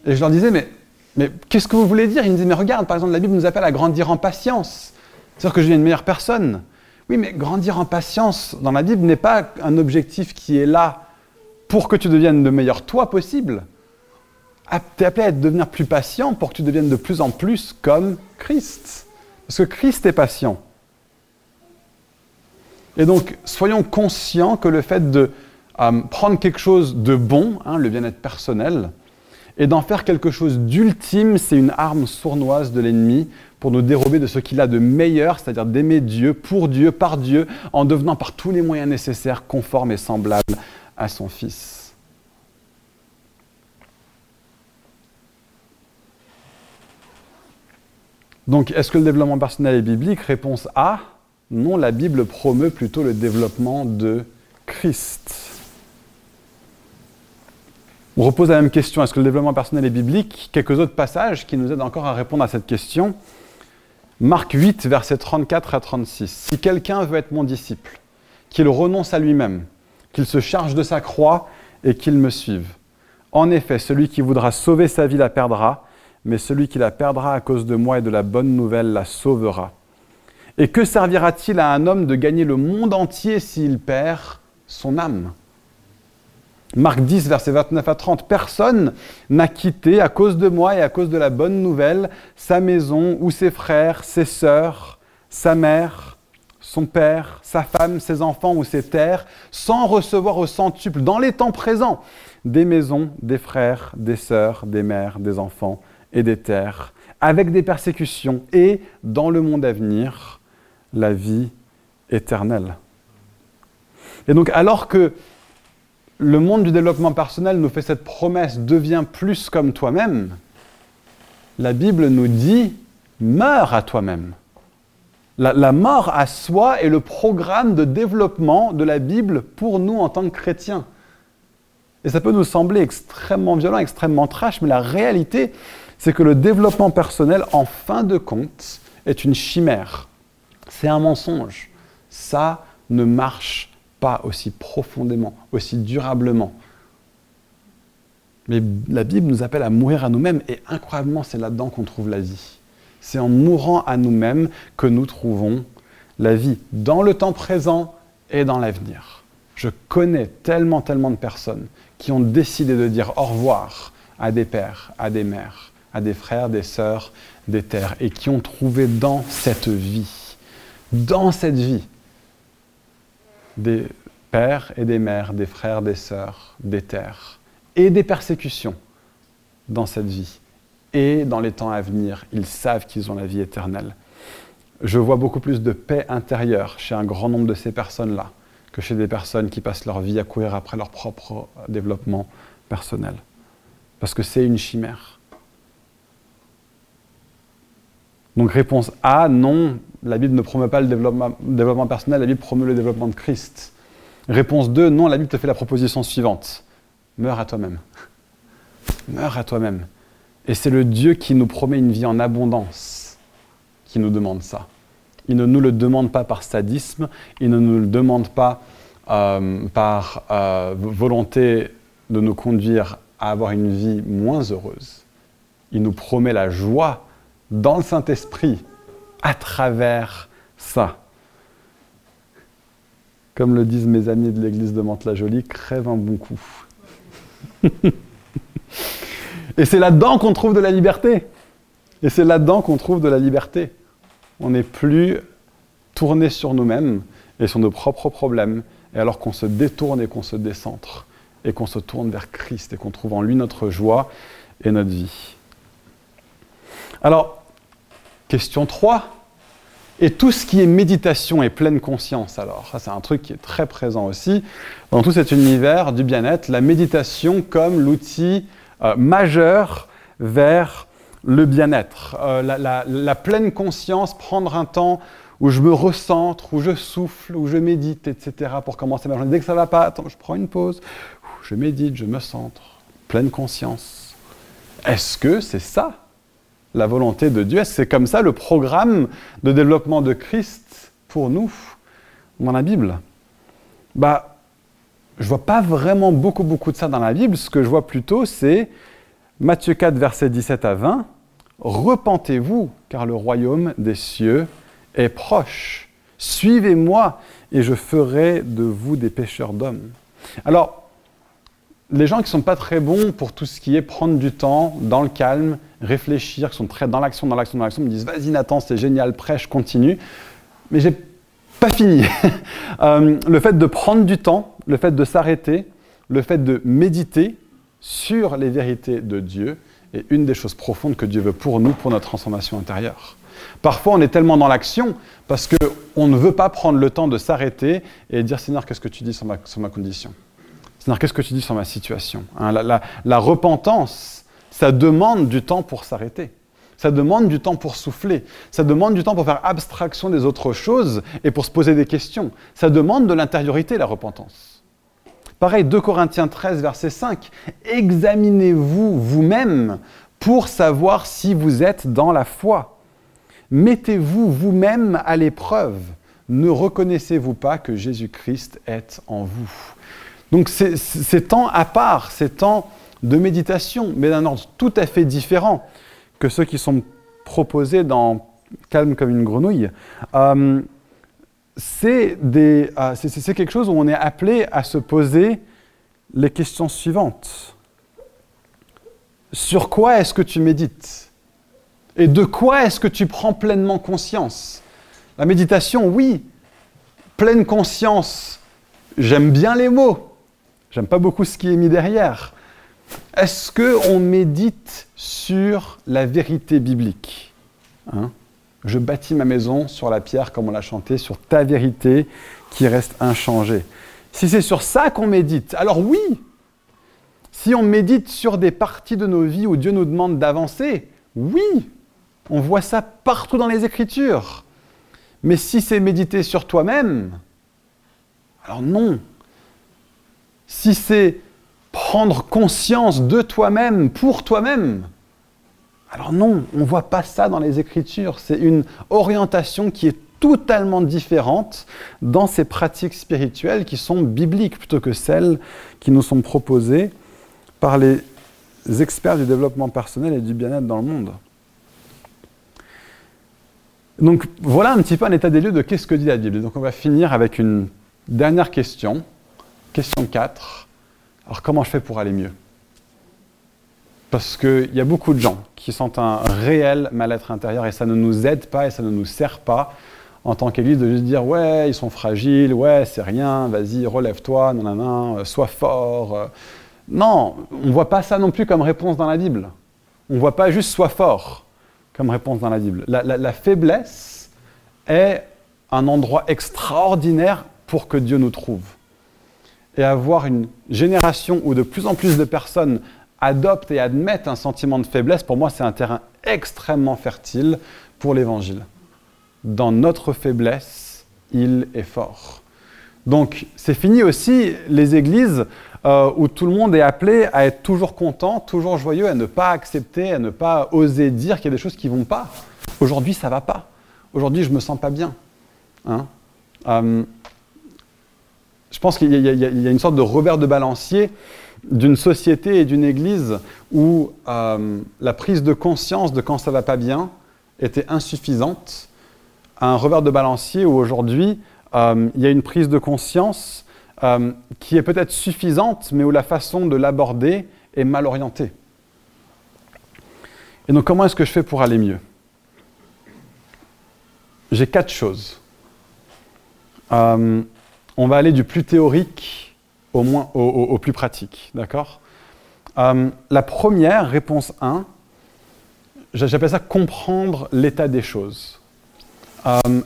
Et je leur disais, mais, mais qu'est-ce que vous voulez dire? Ils me disaient, mais regarde, par exemple, la Bible nous appelle à grandir en patience. C'est-à-dire que je deviens une meilleure personne. Oui, mais grandir en patience dans la Bible n'est pas un objectif qui est là pour que tu deviennes le meilleur toi possible. Ah, tu es appelé à devenir plus patient pour que tu deviennes de plus en plus comme Christ. Parce que Christ est patient. Et donc, soyons conscients que le fait de euh, prendre quelque chose de bon, hein, le bien-être personnel, et d'en faire quelque chose d'ultime, c'est une arme sournoise de l'ennemi pour nous dérober de ce qu'il a de meilleur, c'est-à-dire d'aimer Dieu, pour Dieu, par Dieu, en devenant par tous les moyens nécessaires conforme et semblable à son Fils. Donc, est-ce que le développement personnel est biblique? Réponse A. Non, la Bible promeut plutôt le développement de Christ. On repose la même question, est-ce que le développement personnel est biblique? Quelques autres passages qui nous aident encore à répondre à cette question. Marc 8, versets 34 à 36. Si quelqu'un veut être mon disciple, qu'il renonce à lui-même, qu'il se charge de sa croix et qu'il me suive. En effet, celui qui voudra sauver sa vie la perdra, mais celui qui la perdra à cause de moi et de la bonne nouvelle la sauvera. Et que servira-t-il à un homme de gagner le monde entier s'il perd son âme? Marc 10, versets 29 à 30. Personne n'a quitté, à cause de moi et à cause de la bonne nouvelle, sa maison ou ses frères, ses sœurs, sa mère, son père, sa femme, ses enfants ou ses terres, sans recevoir au centuple, dans les temps présents, des maisons, des frères, des sœurs, des mères, des enfants et des terres, avec des persécutions et, dans le monde à venir, la vie éternelle. Et donc, alors que le monde du développement personnel nous fait cette promesse deviens plus comme toi-même, la Bible nous dit meurs à toi-même. La, mort à soi est le programme de développement de la Bible pour nous en tant que chrétiens. Et ça peut nous sembler extrêmement violent, extrêmement trash, mais la réalité, c'est que le développement personnel, en fin de compte, est une chimère. C'est un mensonge. Ça ne marche pas aussi profondément, aussi durablement. Mais la Bible nous appelle à mourir à nous-mêmes et incroyablement, c'est là-dedans qu'on trouve la vie. C'est en mourant à nous-mêmes que nous trouvons la vie, dans le temps présent et dans l'avenir. Je connais tellement, tellement de personnes qui ont décidé de dire au revoir à des pères, à des mères, à des frères, des sœurs, des terres, et qui ont trouvé dans cette vie, dans cette vie, des pères et des mères, des frères, des sœurs, des terres, et des persécutions dans cette vie. Et dans les temps à venir, ils savent qu'ils ont la vie éternelle. Je vois beaucoup plus de paix intérieure chez un grand nombre de ces personnes-là que chez des personnes qui passent leur vie à courir après leur propre développement personnel. Parce que c'est une chimère. Donc réponse A, non, la Bible ne promeut pas le développement, personnel, la Bible promeut le développement de Christ. Réponse 2, non, la Bible te fait la proposition suivante. Meurs à toi-même. Meurs à toi-même. Et c'est le Dieu qui nous promet une vie en abondance qui nous demande ça. Il ne nous le demande pas par sadisme, il ne nous le demande pas euh, par euh, volonté de nous conduire à avoir une vie moins heureuse. Il nous promet la joie dans le Saint-Esprit à travers ça. Comme le disent mes amis de l'église de Mantes-la-Jolie, crève un bon coup. Et c'est là-dedans qu'on trouve de la liberté. Et c'est là-dedans qu'on trouve de la liberté. On n'est plus tourné sur nous-mêmes et sur nos propres problèmes, et alors qu'on se détourne et qu'on se décentre, et qu'on se tourne vers Christ, et qu'on trouve en lui notre joie et notre vie. Alors, question 3. Et tout ce qui est méditation et pleine conscience, alors, ça c'est un truc qui est très présent aussi dans tout cet univers du bien-être, la méditation comme l'outil euh, majeur vers le bien-être, euh, la, la, pleine conscience, prendre un temps où je me recentre, où je souffle, où je médite, etc. pour commencer ma journée. Dès que ça ne va pas, attends, je prends une pause, je médite, je me centre, pleine conscience. Est-ce que c'est ça la volonté de Dieu c'est comme ça le programme de développement de Christ pour nous dans la Bible Bah, je vois pas vraiment beaucoup, beaucoup de ça dans la Bible. Ce que je vois plutôt, c'est Matthieu 4, versets 17 à 20. Repentez-vous, car le royaume des cieux est proche. Suivez-moi et je ferai de vous des pêcheurs d'hommes. Alors, les gens qui sont pas très bons pour tout ce qui est prendre du temps, dans le calme, réfléchir, qui sont très dans l'action, dans l'action, dans l'action, me disent Vas-y Nathan, c'est génial, prêche, continue. Mais j'ai pas fini. Euh, le fait de prendre du temps, le fait de s'arrêter, le fait de méditer sur les vérités de Dieu est une des choses profondes que Dieu veut pour nous, pour notre transformation intérieure. Parfois, on est tellement dans l'action parce qu'on ne veut pas prendre le temps de s'arrêter et dire Seigneur, qu'est-ce que tu dis sur ma condition? Seigneur, qu'est-ce que tu dis sur ma situation hein, la, la, la repentance, ça demande du temps pour s'arrêter. Ça demande du temps pour souffler. Ça demande du temps pour faire abstraction des autres choses et pour se poser des questions. Ça demande de l'intériorité, la repentance. Pareil, 2 Corinthiens 13, verset 5. Examinez-vous vous-même pour savoir si vous êtes dans la foi. Mettez-vous vous-même à l'épreuve. Ne reconnaissez-vous pas que Jésus-Christ est en vous Donc c'est temps à part, c'est temps de méditation, mais d'un ordre tout à fait différent que ceux qui sont proposés dans Calme comme une grenouille. Euh, c'est euh, quelque chose où on est appelé à se poser les questions suivantes. Sur quoi est-ce que tu médites? Et de quoi est-ce que tu prends pleinement conscience? La méditation, oui. Pleine conscience, j'aime bien les mots. J'aime pas beaucoup ce qui est mis derrière. Est-ce qu'on médite sur la vérité biblique hein? Je bâtis ma maison sur la pierre, comme on l'a chanté, sur ta vérité qui reste inchangée. Si c'est sur ça qu'on médite, alors oui, si on médite sur des parties de nos vies où Dieu nous demande d'avancer, oui, on voit ça partout dans les Écritures. Mais si c'est méditer sur toi-même, alors non. Si c'est prendre conscience de toi-même pour toi-même, alors non, on ne voit pas ça dans les Écritures. C'est une orientation qui est totalement différente dans ces pratiques spirituelles qui sont bibliques plutôt que celles qui nous sont proposées par les experts du développement personnel et du bien-être dans le monde. Donc voilà un petit peu un état des lieux de qu'est-ce que dit la Bible. Donc on va finir avec une dernière question, question 4. Alors comment je fais pour aller mieux? Parce qu'il y a beaucoup de gens qui sentent un réel mal-être intérieur et ça ne nous aide pas et ça ne nous sert pas en tant qu'Église de juste dire ouais ils sont fragiles, ouais c'est rien, vas-y relève-toi, non, non, sois fort. Non, on ne voit pas ça non plus comme réponse dans la Bible. On ne voit pas juste sois fort comme réponse dans la Bible. La, faiblesse est un endroit extraordinaire pour que Dieu nous trouve. Et avoir une génération où de plus en plus de personnes adoptent et admettent un sentiment de faiblesse, pour moi, c'est un terrain extrêmement fertile pour l'Évangile. Dans notre faiblesse, il est fort. Donc, c'est fini aussi les églises euh, où tout le monde est appelé à être toujours content, toujours joyeux, à ne pas accepter, à ne pas oser dire qu'il y a des choses qui ne vont pas. Aujourd'hui, ça ne va pas. Aujourd'hui, je ne me sens pas bien. Hein. Euh, je pense qu'il y, a une sorte de revers de balancier d'une société et d'une église où euh, la prise de conscience de quand ça va pas bien était insuffisante, à un revers de balancier où aujourd'hui, il y a une prise de conscience euh, qui est peut-être suffisante, mais où la façon de l'aborder est mal orientée. Et donc comment est-ce que je fais pour aller mieux? J'ai quatre choses. Euh, on va aller du plus théorique au, moins, au, plus pratique, d'accord euh, La première, réponse 1, j'appelle ça comprendre l'état des choses.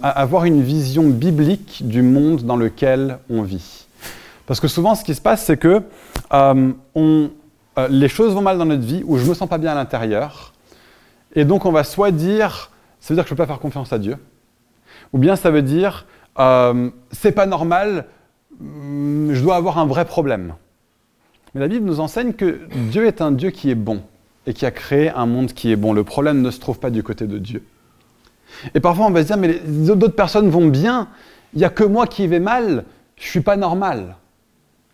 avoir une vision biblique du monde dans lequel on vit. Parce que souvent, ce qui se passe, c'est que euh, euh, les choses vont mal dans notre vie, ou je ne me sens pas bien à l'intérieur, et donc on va soit dire, ça veut dire que je ne peux pas faire confiance à Dieu, ou bien ça veut dire, euh, c'est pas normal, mm, je dois avoir un vrai problème. Mais la Bible nous enseigne que Dieu est un Dieu qui est bon, et qui a créé un monde qui est bon. Le problème ne se trouve pas du côté de Dieu. Et parfois on va se dire, mais d'autres personnes vont bien, il n'y a que moi qui vais mal, je ne suis pas normal.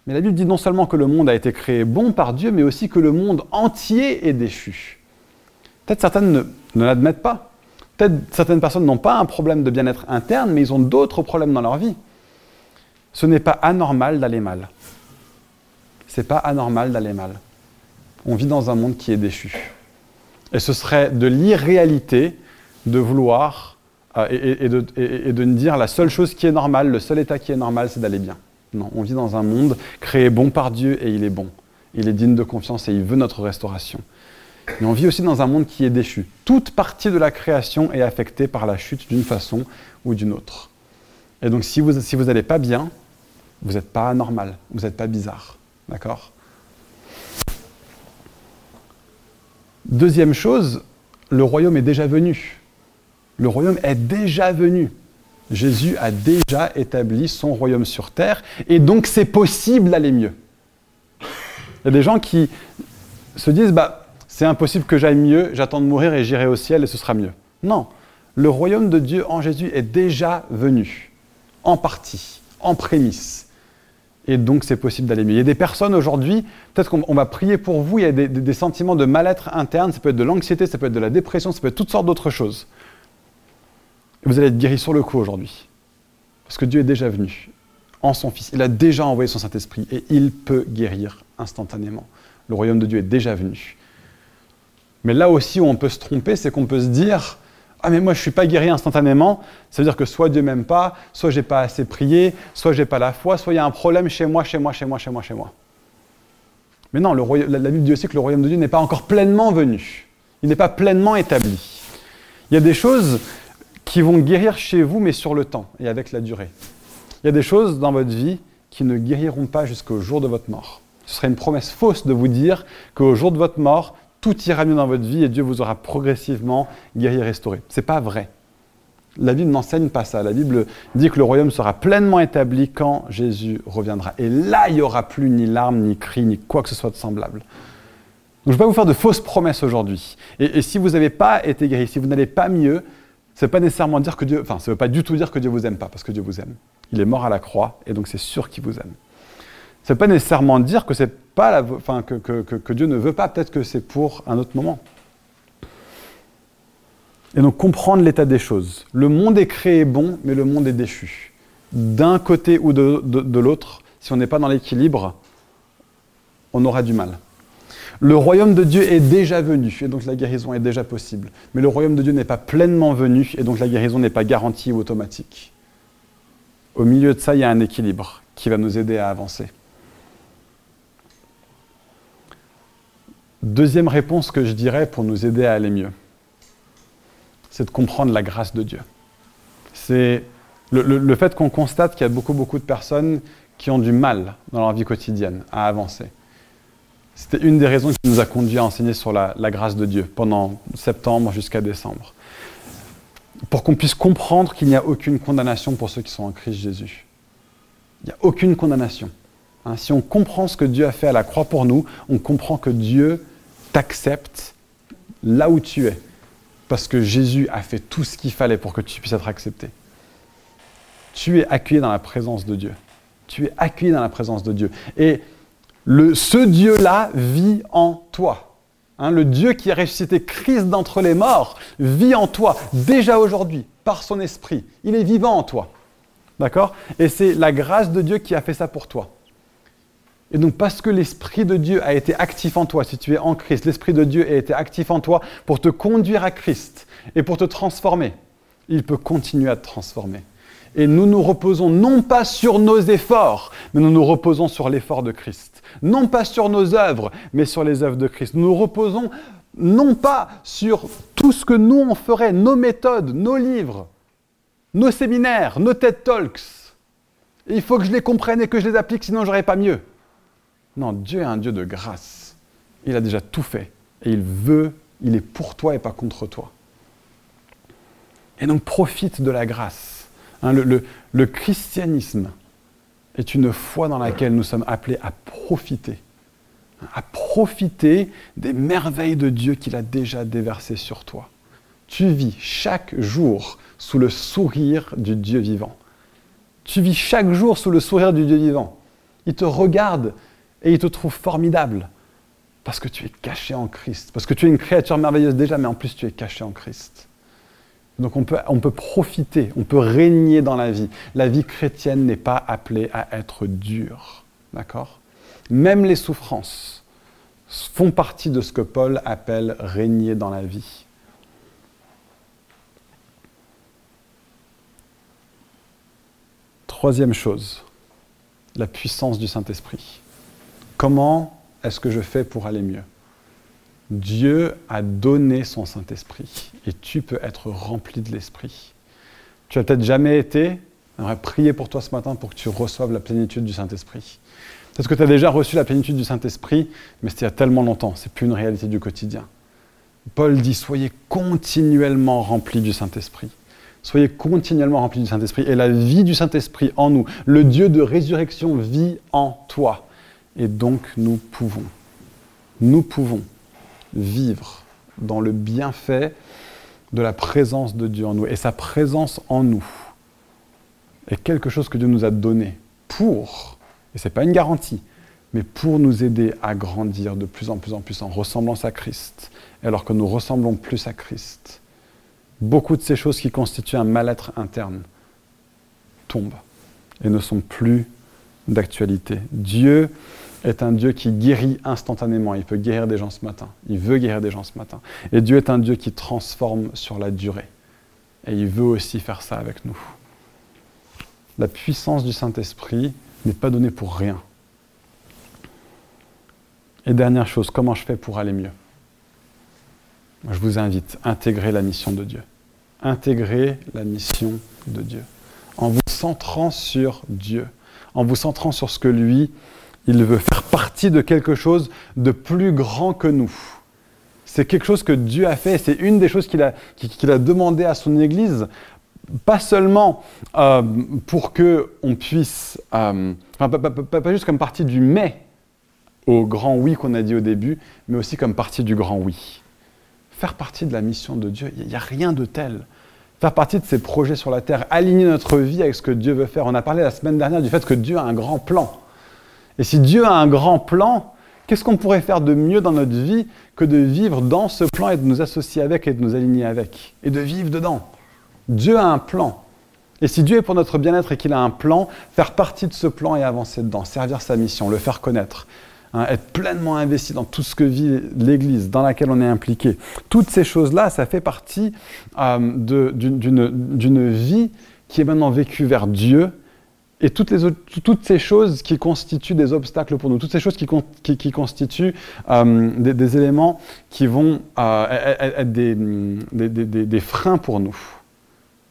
Mais la Bible dit non seulement que le monde a été créé bon par Dieu, mais aussi que le monde entier est déchu. Peut-être certaines ne, l'admettent pas. Peut-être certaines personnes n'ont pas un problème de bien-être interne, mais ils ont d'autres problèmes dans leur vie. Ce n'est pas anormal d'aller mal. C'est pas anormal d'aller mal. On vit dans un monde qui est déchu. Et ce serait de l'irréalité de vouloir euh, et, de, et de dire la seule chose qui est normale, le seul état qui est normal, c'est d'aller bien. Non, on vit dans un monde créé bon par Dieu et il est bon. Il est digne de confiance et il veut notre restauration. Mais on vit aussi dans un monde qui est déchu. Toute partie de la création est affectée par la chute d'une façon ou d'une autre. Et donc si vous si n'allez pas bien, vous n'êtes pas anormal, vous n'êtes pas bizarre. D'accord? Deuxième chose, le royaume est déjà venu. Le royaume est déjà venu. Jésus a déjà établi son royaume sur terre, et donc c'est possible d'aller mieux. Il y a des gens qui se disent, bah, c'est impossible que j'aille mieux, j'attends de mourir et j'irai au ciel et ce sera mieux. Non, le royaume de Dieu en Jésus est déjà venu, en partie, en prémisse. Et donc c'est possible d'aller mieux. Il y a des personnes aujourd'hui, peut-être qu'on va prier pour vous, il y a des, sentiments de mal-être interne, ça peut être de l'anxiété, ça peut être de la dépression, ça peut être toutes sortes d'autres choses. Et vous allez être guéri sur le coup aujourd'hui. Parce que Dieu est déjà venu en son Fils. Il a déjà envoyé son Saint-Esprit et il peut guérir instantanément. Le royaume de Dieu est déjà venu. Mais là aussi où on peut se tromper, c'est qu'on peut se dire Ah, mais moi je ne suis pas guéri instantanément. Ça veut dire que soit Dieu m'aime pas, soit j'ai pas assez prié, soit j'ai pas la foi, soit il y a un problème chez moi, chez moi, chez moi, chez moi, chez moi. Mais non, la, la Bible dit aussi que le royaume de Dieu n'est pas encore pleinement venu. Il n'est pas pleinement établi. Il y a des choses qui vont guérir chez vous, mais sur le temps et avec la durée. Il y a des choses dans votre vie qui ne guériront pas jusqu'au jour de votre mort. Ce serait une promesse fausse de vous dire qu'au jour de votre mort, tout ira mieux dans votre vie et Dieu vous aura progressivement guéri et restauré. Ce n'est pas vrai. La Bible n'enseigne pas ça. La Bible dit que le royaume sera pleinement établi quand Jésus reviendra. Et là, il n'y aura plus ni larmes, ni cris, ni quoi que ce soit de semblable. Donc, je ne vais pas vous faire de fausses promesses aujourd'hui. Et, et si vous n'avez pas été guéri, si vous n'allez pas mieux, ça ne veut pas nécessairement dire que Dieu, enfin, ça veut pas du tout dire que Dieu vous aime pas, parce que Dieu vous aime. Il est mort à la croix, et donc c'est sûr qu'il vous aime. Ça ne veut pas nécessairement dire que pas, la, enfin, que, que- Dieu ne veut pas. Peut-être que c'est pour un autre moment. Et donc comprendre l'état des choses. Le monde est créé bon, mais le monde est déchu. D'un côté ou de- de l'autre, si on n'est pas dans l'équilibre, on aura du mal. Le royaume de Dieu est déjà venu, et donc la guérison est déjà possible. Mais le royaume de Dieu n'est pas pleinement venu, et donc la guérison n'est pas garantie ou automatique. Au milieu de ça, il y a un équilibre qui va nous aider à avancer. Deuxième réponse que je dirais pour nous aider à aller mieux, c'est de comprendre la grâce de Dieu. C'est le, fait qu'on constate qu'il y a beaucoup, beaucoup de personnes qui ont du mal dans leur vie quotidienne à avancer. C'était une des raisons qui nous a conduit à enseigner sur la, la grâce de Dieu pendant septembre jusqu'à décembre. Pour qu'on puisse comprendre qu'il n'y a aucune condamnation pour ceux qui sont en Christ Jésus. Il n'y a aucune condamnation. Hein, si on comprend ce que Dieu a fait à la croix pour nous, on comprend que Dieu t'accepte là où tu es. Parce que Jésus a fait tout ce qu'il fallait pour que tu puisses être accepté. Tu es accueilli dans la présence de Dieu. Tu es accueilli dans la présence de Dieu. Et ce Dieu-là vit en toi. Hein, le Dieu qui a ressuscité Christ d'entre les morts vit en toi déjà aujourd'hui par son esprit. Il est vivant en toi. D'accord? Et c'est la grâce de Dieu qui a fait ça pour toi. Et donc parce que l'Esprit de Dieu a été actif en toi, si tu es en Christ, l'Esprit de Dieu a été actif en toi pour te conduire à Christ et pour te transformer, il peut continuer à te transformer. Et nous nous reposons non pas sur nos efforts, mais nous nous reposons sur l'effort de Christ. Non pas sur nos œuvres, mais sur les œuvres de Christ. Nous nous reposons non pas sur tout ce que nous on ferait, nos méthodes, nos livres, nos séminaires, nos TED Talks. Il faut que je les comprenne et que je les applique, sinon j'aurais pas mieux. Non, Dieu est un Dieu de grâce. Il a déjà tout fait. Et il veut, il est pour toi et pas contre toi. Et donc profite de la grâce. Hein, le, christianisme est une foi dans laquelle nous sommes appelés à profiter. Hein, À profiter des merveilles de Dieu qu'il a déjà déversées sur toi. Tu vis chaque jour sous le sourire du Dieu vivant. Tu vis chaque jour sous le sourire du Dieu vivant. Il te regarde et il te trouve formidable parce que tu es caché en Christ, parce que tu es une créature merveilleuse déjà, mais en plus tu es caché en Christ. Donc on peut, profiter, on peut régner dans la vie. La vie chrétienne n'est pas appelée à être dure, d'accord? Même les souffrances font partie de ce que Paul appelle régner dans la vie. Troisième chose, la puissance du Saint-Esprit. Comment est-ce que je fais pour aller mieux? Dieu a donné son Saint-Esprit et tu peux être rempli de l'Esprit. Tu as peut-être jamais été, j'aimerais prier pour toi ce matin pour que tu reçoives la plénitude du Saint-Esprit. Peut-être que tu as déjà reçu la plénitude du Saint-Esprit, mais c'était il y a tellement longtemps, c'est plus une réalité du quotidien. Paul dit soyez continuellement remplis du Saint-Esprit. Soyez continuellement remplis du Saint-Esprit et la vie du Saint-Esprit en nous, le Dieu de résurrection vit en toi. Et donc nous pouvons, nous pouvons vivre dans le bienfait de la présence de Dieu en nous. Et sa présence en nous est quelque chose que Dieu nous a donné pour, et ce n'est pas une garantie, mais pour nous aider à grandir de plus en plus en plus en ressemblance à Christ. Et alors que nous ressemblons plus à Christ, beaucoup de ces choses qui constituent un mal-être interne tombent et ne sont plus d'actualité. Dieu est un Dieu qui guérit instantanément. Il peut guérir des gens ce matin. Il veut guérir des gens ce matin. Et Dieu est un Dieu qui transforme sur la durée. Et il veut aussi faire ça avec nous. La puissance du Saint-Esprit n'est pas donnée pour rien. Et dernière chose, comment je fais pour aller mieux? Je vous invite à intégrer la mission de Dieu. Intégrer la mission de Dieu. En vous centrant sur Dieu, en vous centrant sur ce que lui, il veut faire partie de quelque chose de plus grand que nous. C'est quelque chose que Dieu a fait, c'est une des choses qu'il a, demandé à son Église, pas seulement euh, pour qu'on puisse, euh, pas, pas, juste comme partie du mais au grand oui qu'on a dit au début, mais aussi comme partie du grand oui. Faire partie de la mission de Dieu, il n'y a rien de tel. Faire partie de ses projets sur la terre, aligner notre vie avec ce que Dieu veut faire. On a parlé la semaine dernière du fait que Dieu a un grand plan. Et si Dieu a un grand plan, qu'est-ce qu'on pourrait faire de mieux dans notre vie que de vivre dans ce plan et de nous associer avec et de nous aligner avec et de vivre dedans? Dieu a un plan. Et si Dieu est pour notre bien-être et qu'il a un plan, faire partie de ce plan et avancer dedans, servir sa mission, le faire connaître, hein, être pleinement investi dans tout ce que vit l'Église, dans laquelle on est impliqué. Toutes ces choses-là, ça fait partie euh, d'une vie qui est maintenant vécue vers Dieu et toutes, ces choses qui constituent des obstacles pour nous, toutes ces choses qui, constituent euh, des, éléments qui vont euh, être des, des, freins pour nous,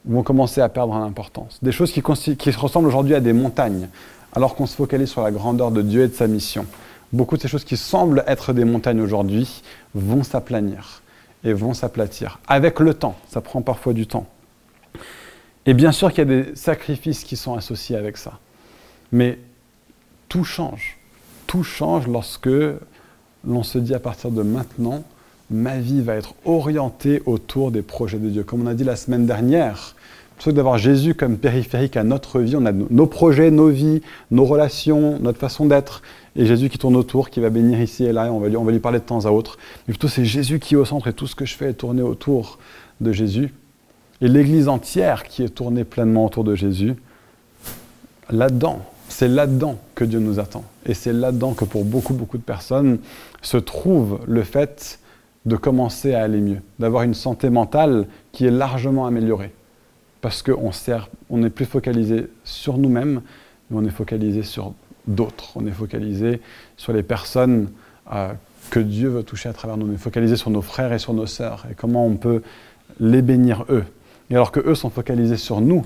vont commencer à perdre en importance. Des choses qui, qui ressemblent aujourd'hui à des montagnes, alors qu'on se focalise sur la grandeur de Dieu et de sa mission. Beaucoup de ces choses qui semblent être des montagnes aujourd'hui vont s'aplanir et vont s'aplatir. Avec le temps, ça prend parfois du temps. Et bien sûr qu'il y a des sacrifices qui sont associés avec ça. Mais tout change. Tout change lorsque l'on se dit à partir de maintenant, ma vie va être orientée autour des projets de Dieu. Comme on a dit la semaine dernière, plutôt d'avoir Jésus comme périphérique à notre vie, on a nos projets, nos vies, nos relations, notre façon d'être, et Jésus qui tourne autour, qui va bénir ici et là, et on va lui, on va lui parler de temps à autre. Mais plutôt c'est Jésus qui est au centre et tout ce que je fais est tourné autour de Jésus et l'Église entière qui est tournée pleinement autour de Jésus, là-dedans, c'est là-dedans que Dieu nous attend. Et c'est là-dedans que pour beaucoup, beaucoup de personnes se trouve le fait de commencer à aller mieux, d'avoir une santé mentale qui est largement améliorée. Parce qu'on on n'est plus focalisé sur nous-mêmes, mais on est focalisé sur d'autres. On est focalisé sur les personnes euh, que Dieu veut toucher à travers nous. On est focalisé sur nos frères et sur nos sœurs et comment on peut les bénir eux. Et alors que eux sont focalisés sur nous,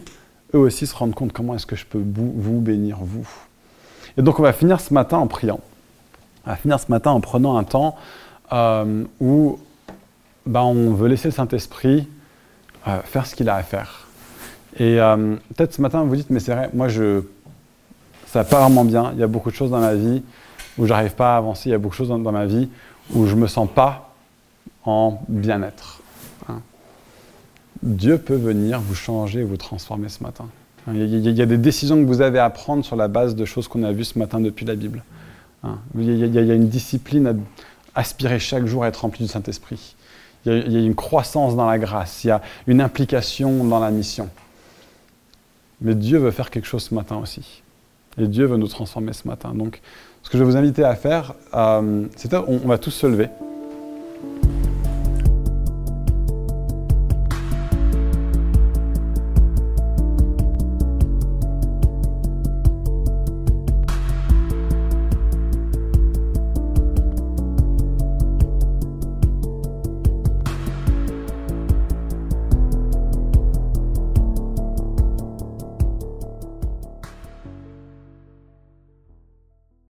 eux aussi se rendent compte comment est-ce que je peux vous, bénir, vous. Et donc on va finir ce matin en priant. On va finir ce matin en prenant un temps euh, où bah, on veut laisser le Saint-Esprit euh, faire ce qu'il a à faire. Et euh, peut-être ce matin vous vous dites, mais c'est vrai, moi je, ça va pas vraiment bien, il y a beaucoup de choses dans ma vie où j'arrive pas à avancer, il y a beaucoup de choses dans, dans ma vie où je me sens pas en bien-être. Dieu peut venir vous changer, vous transformer ce matin. Il y, a, des décisions que vous avez à prendre sur la base de choses qu'on a vues ce matin depuis la Bible. Il y, a une discipline à aspirer chaque jour à être rempli du Saint-Esprit. Il y a une croissance dans la grâce, il y a une implication dans la mission. Mais Dieu veut faire quelque chose ce matin aussi. Et Dieu veut nous transformer ce matin. Donc, ce que je vais vous inviter à faire, euh, c'est on va tous se lever.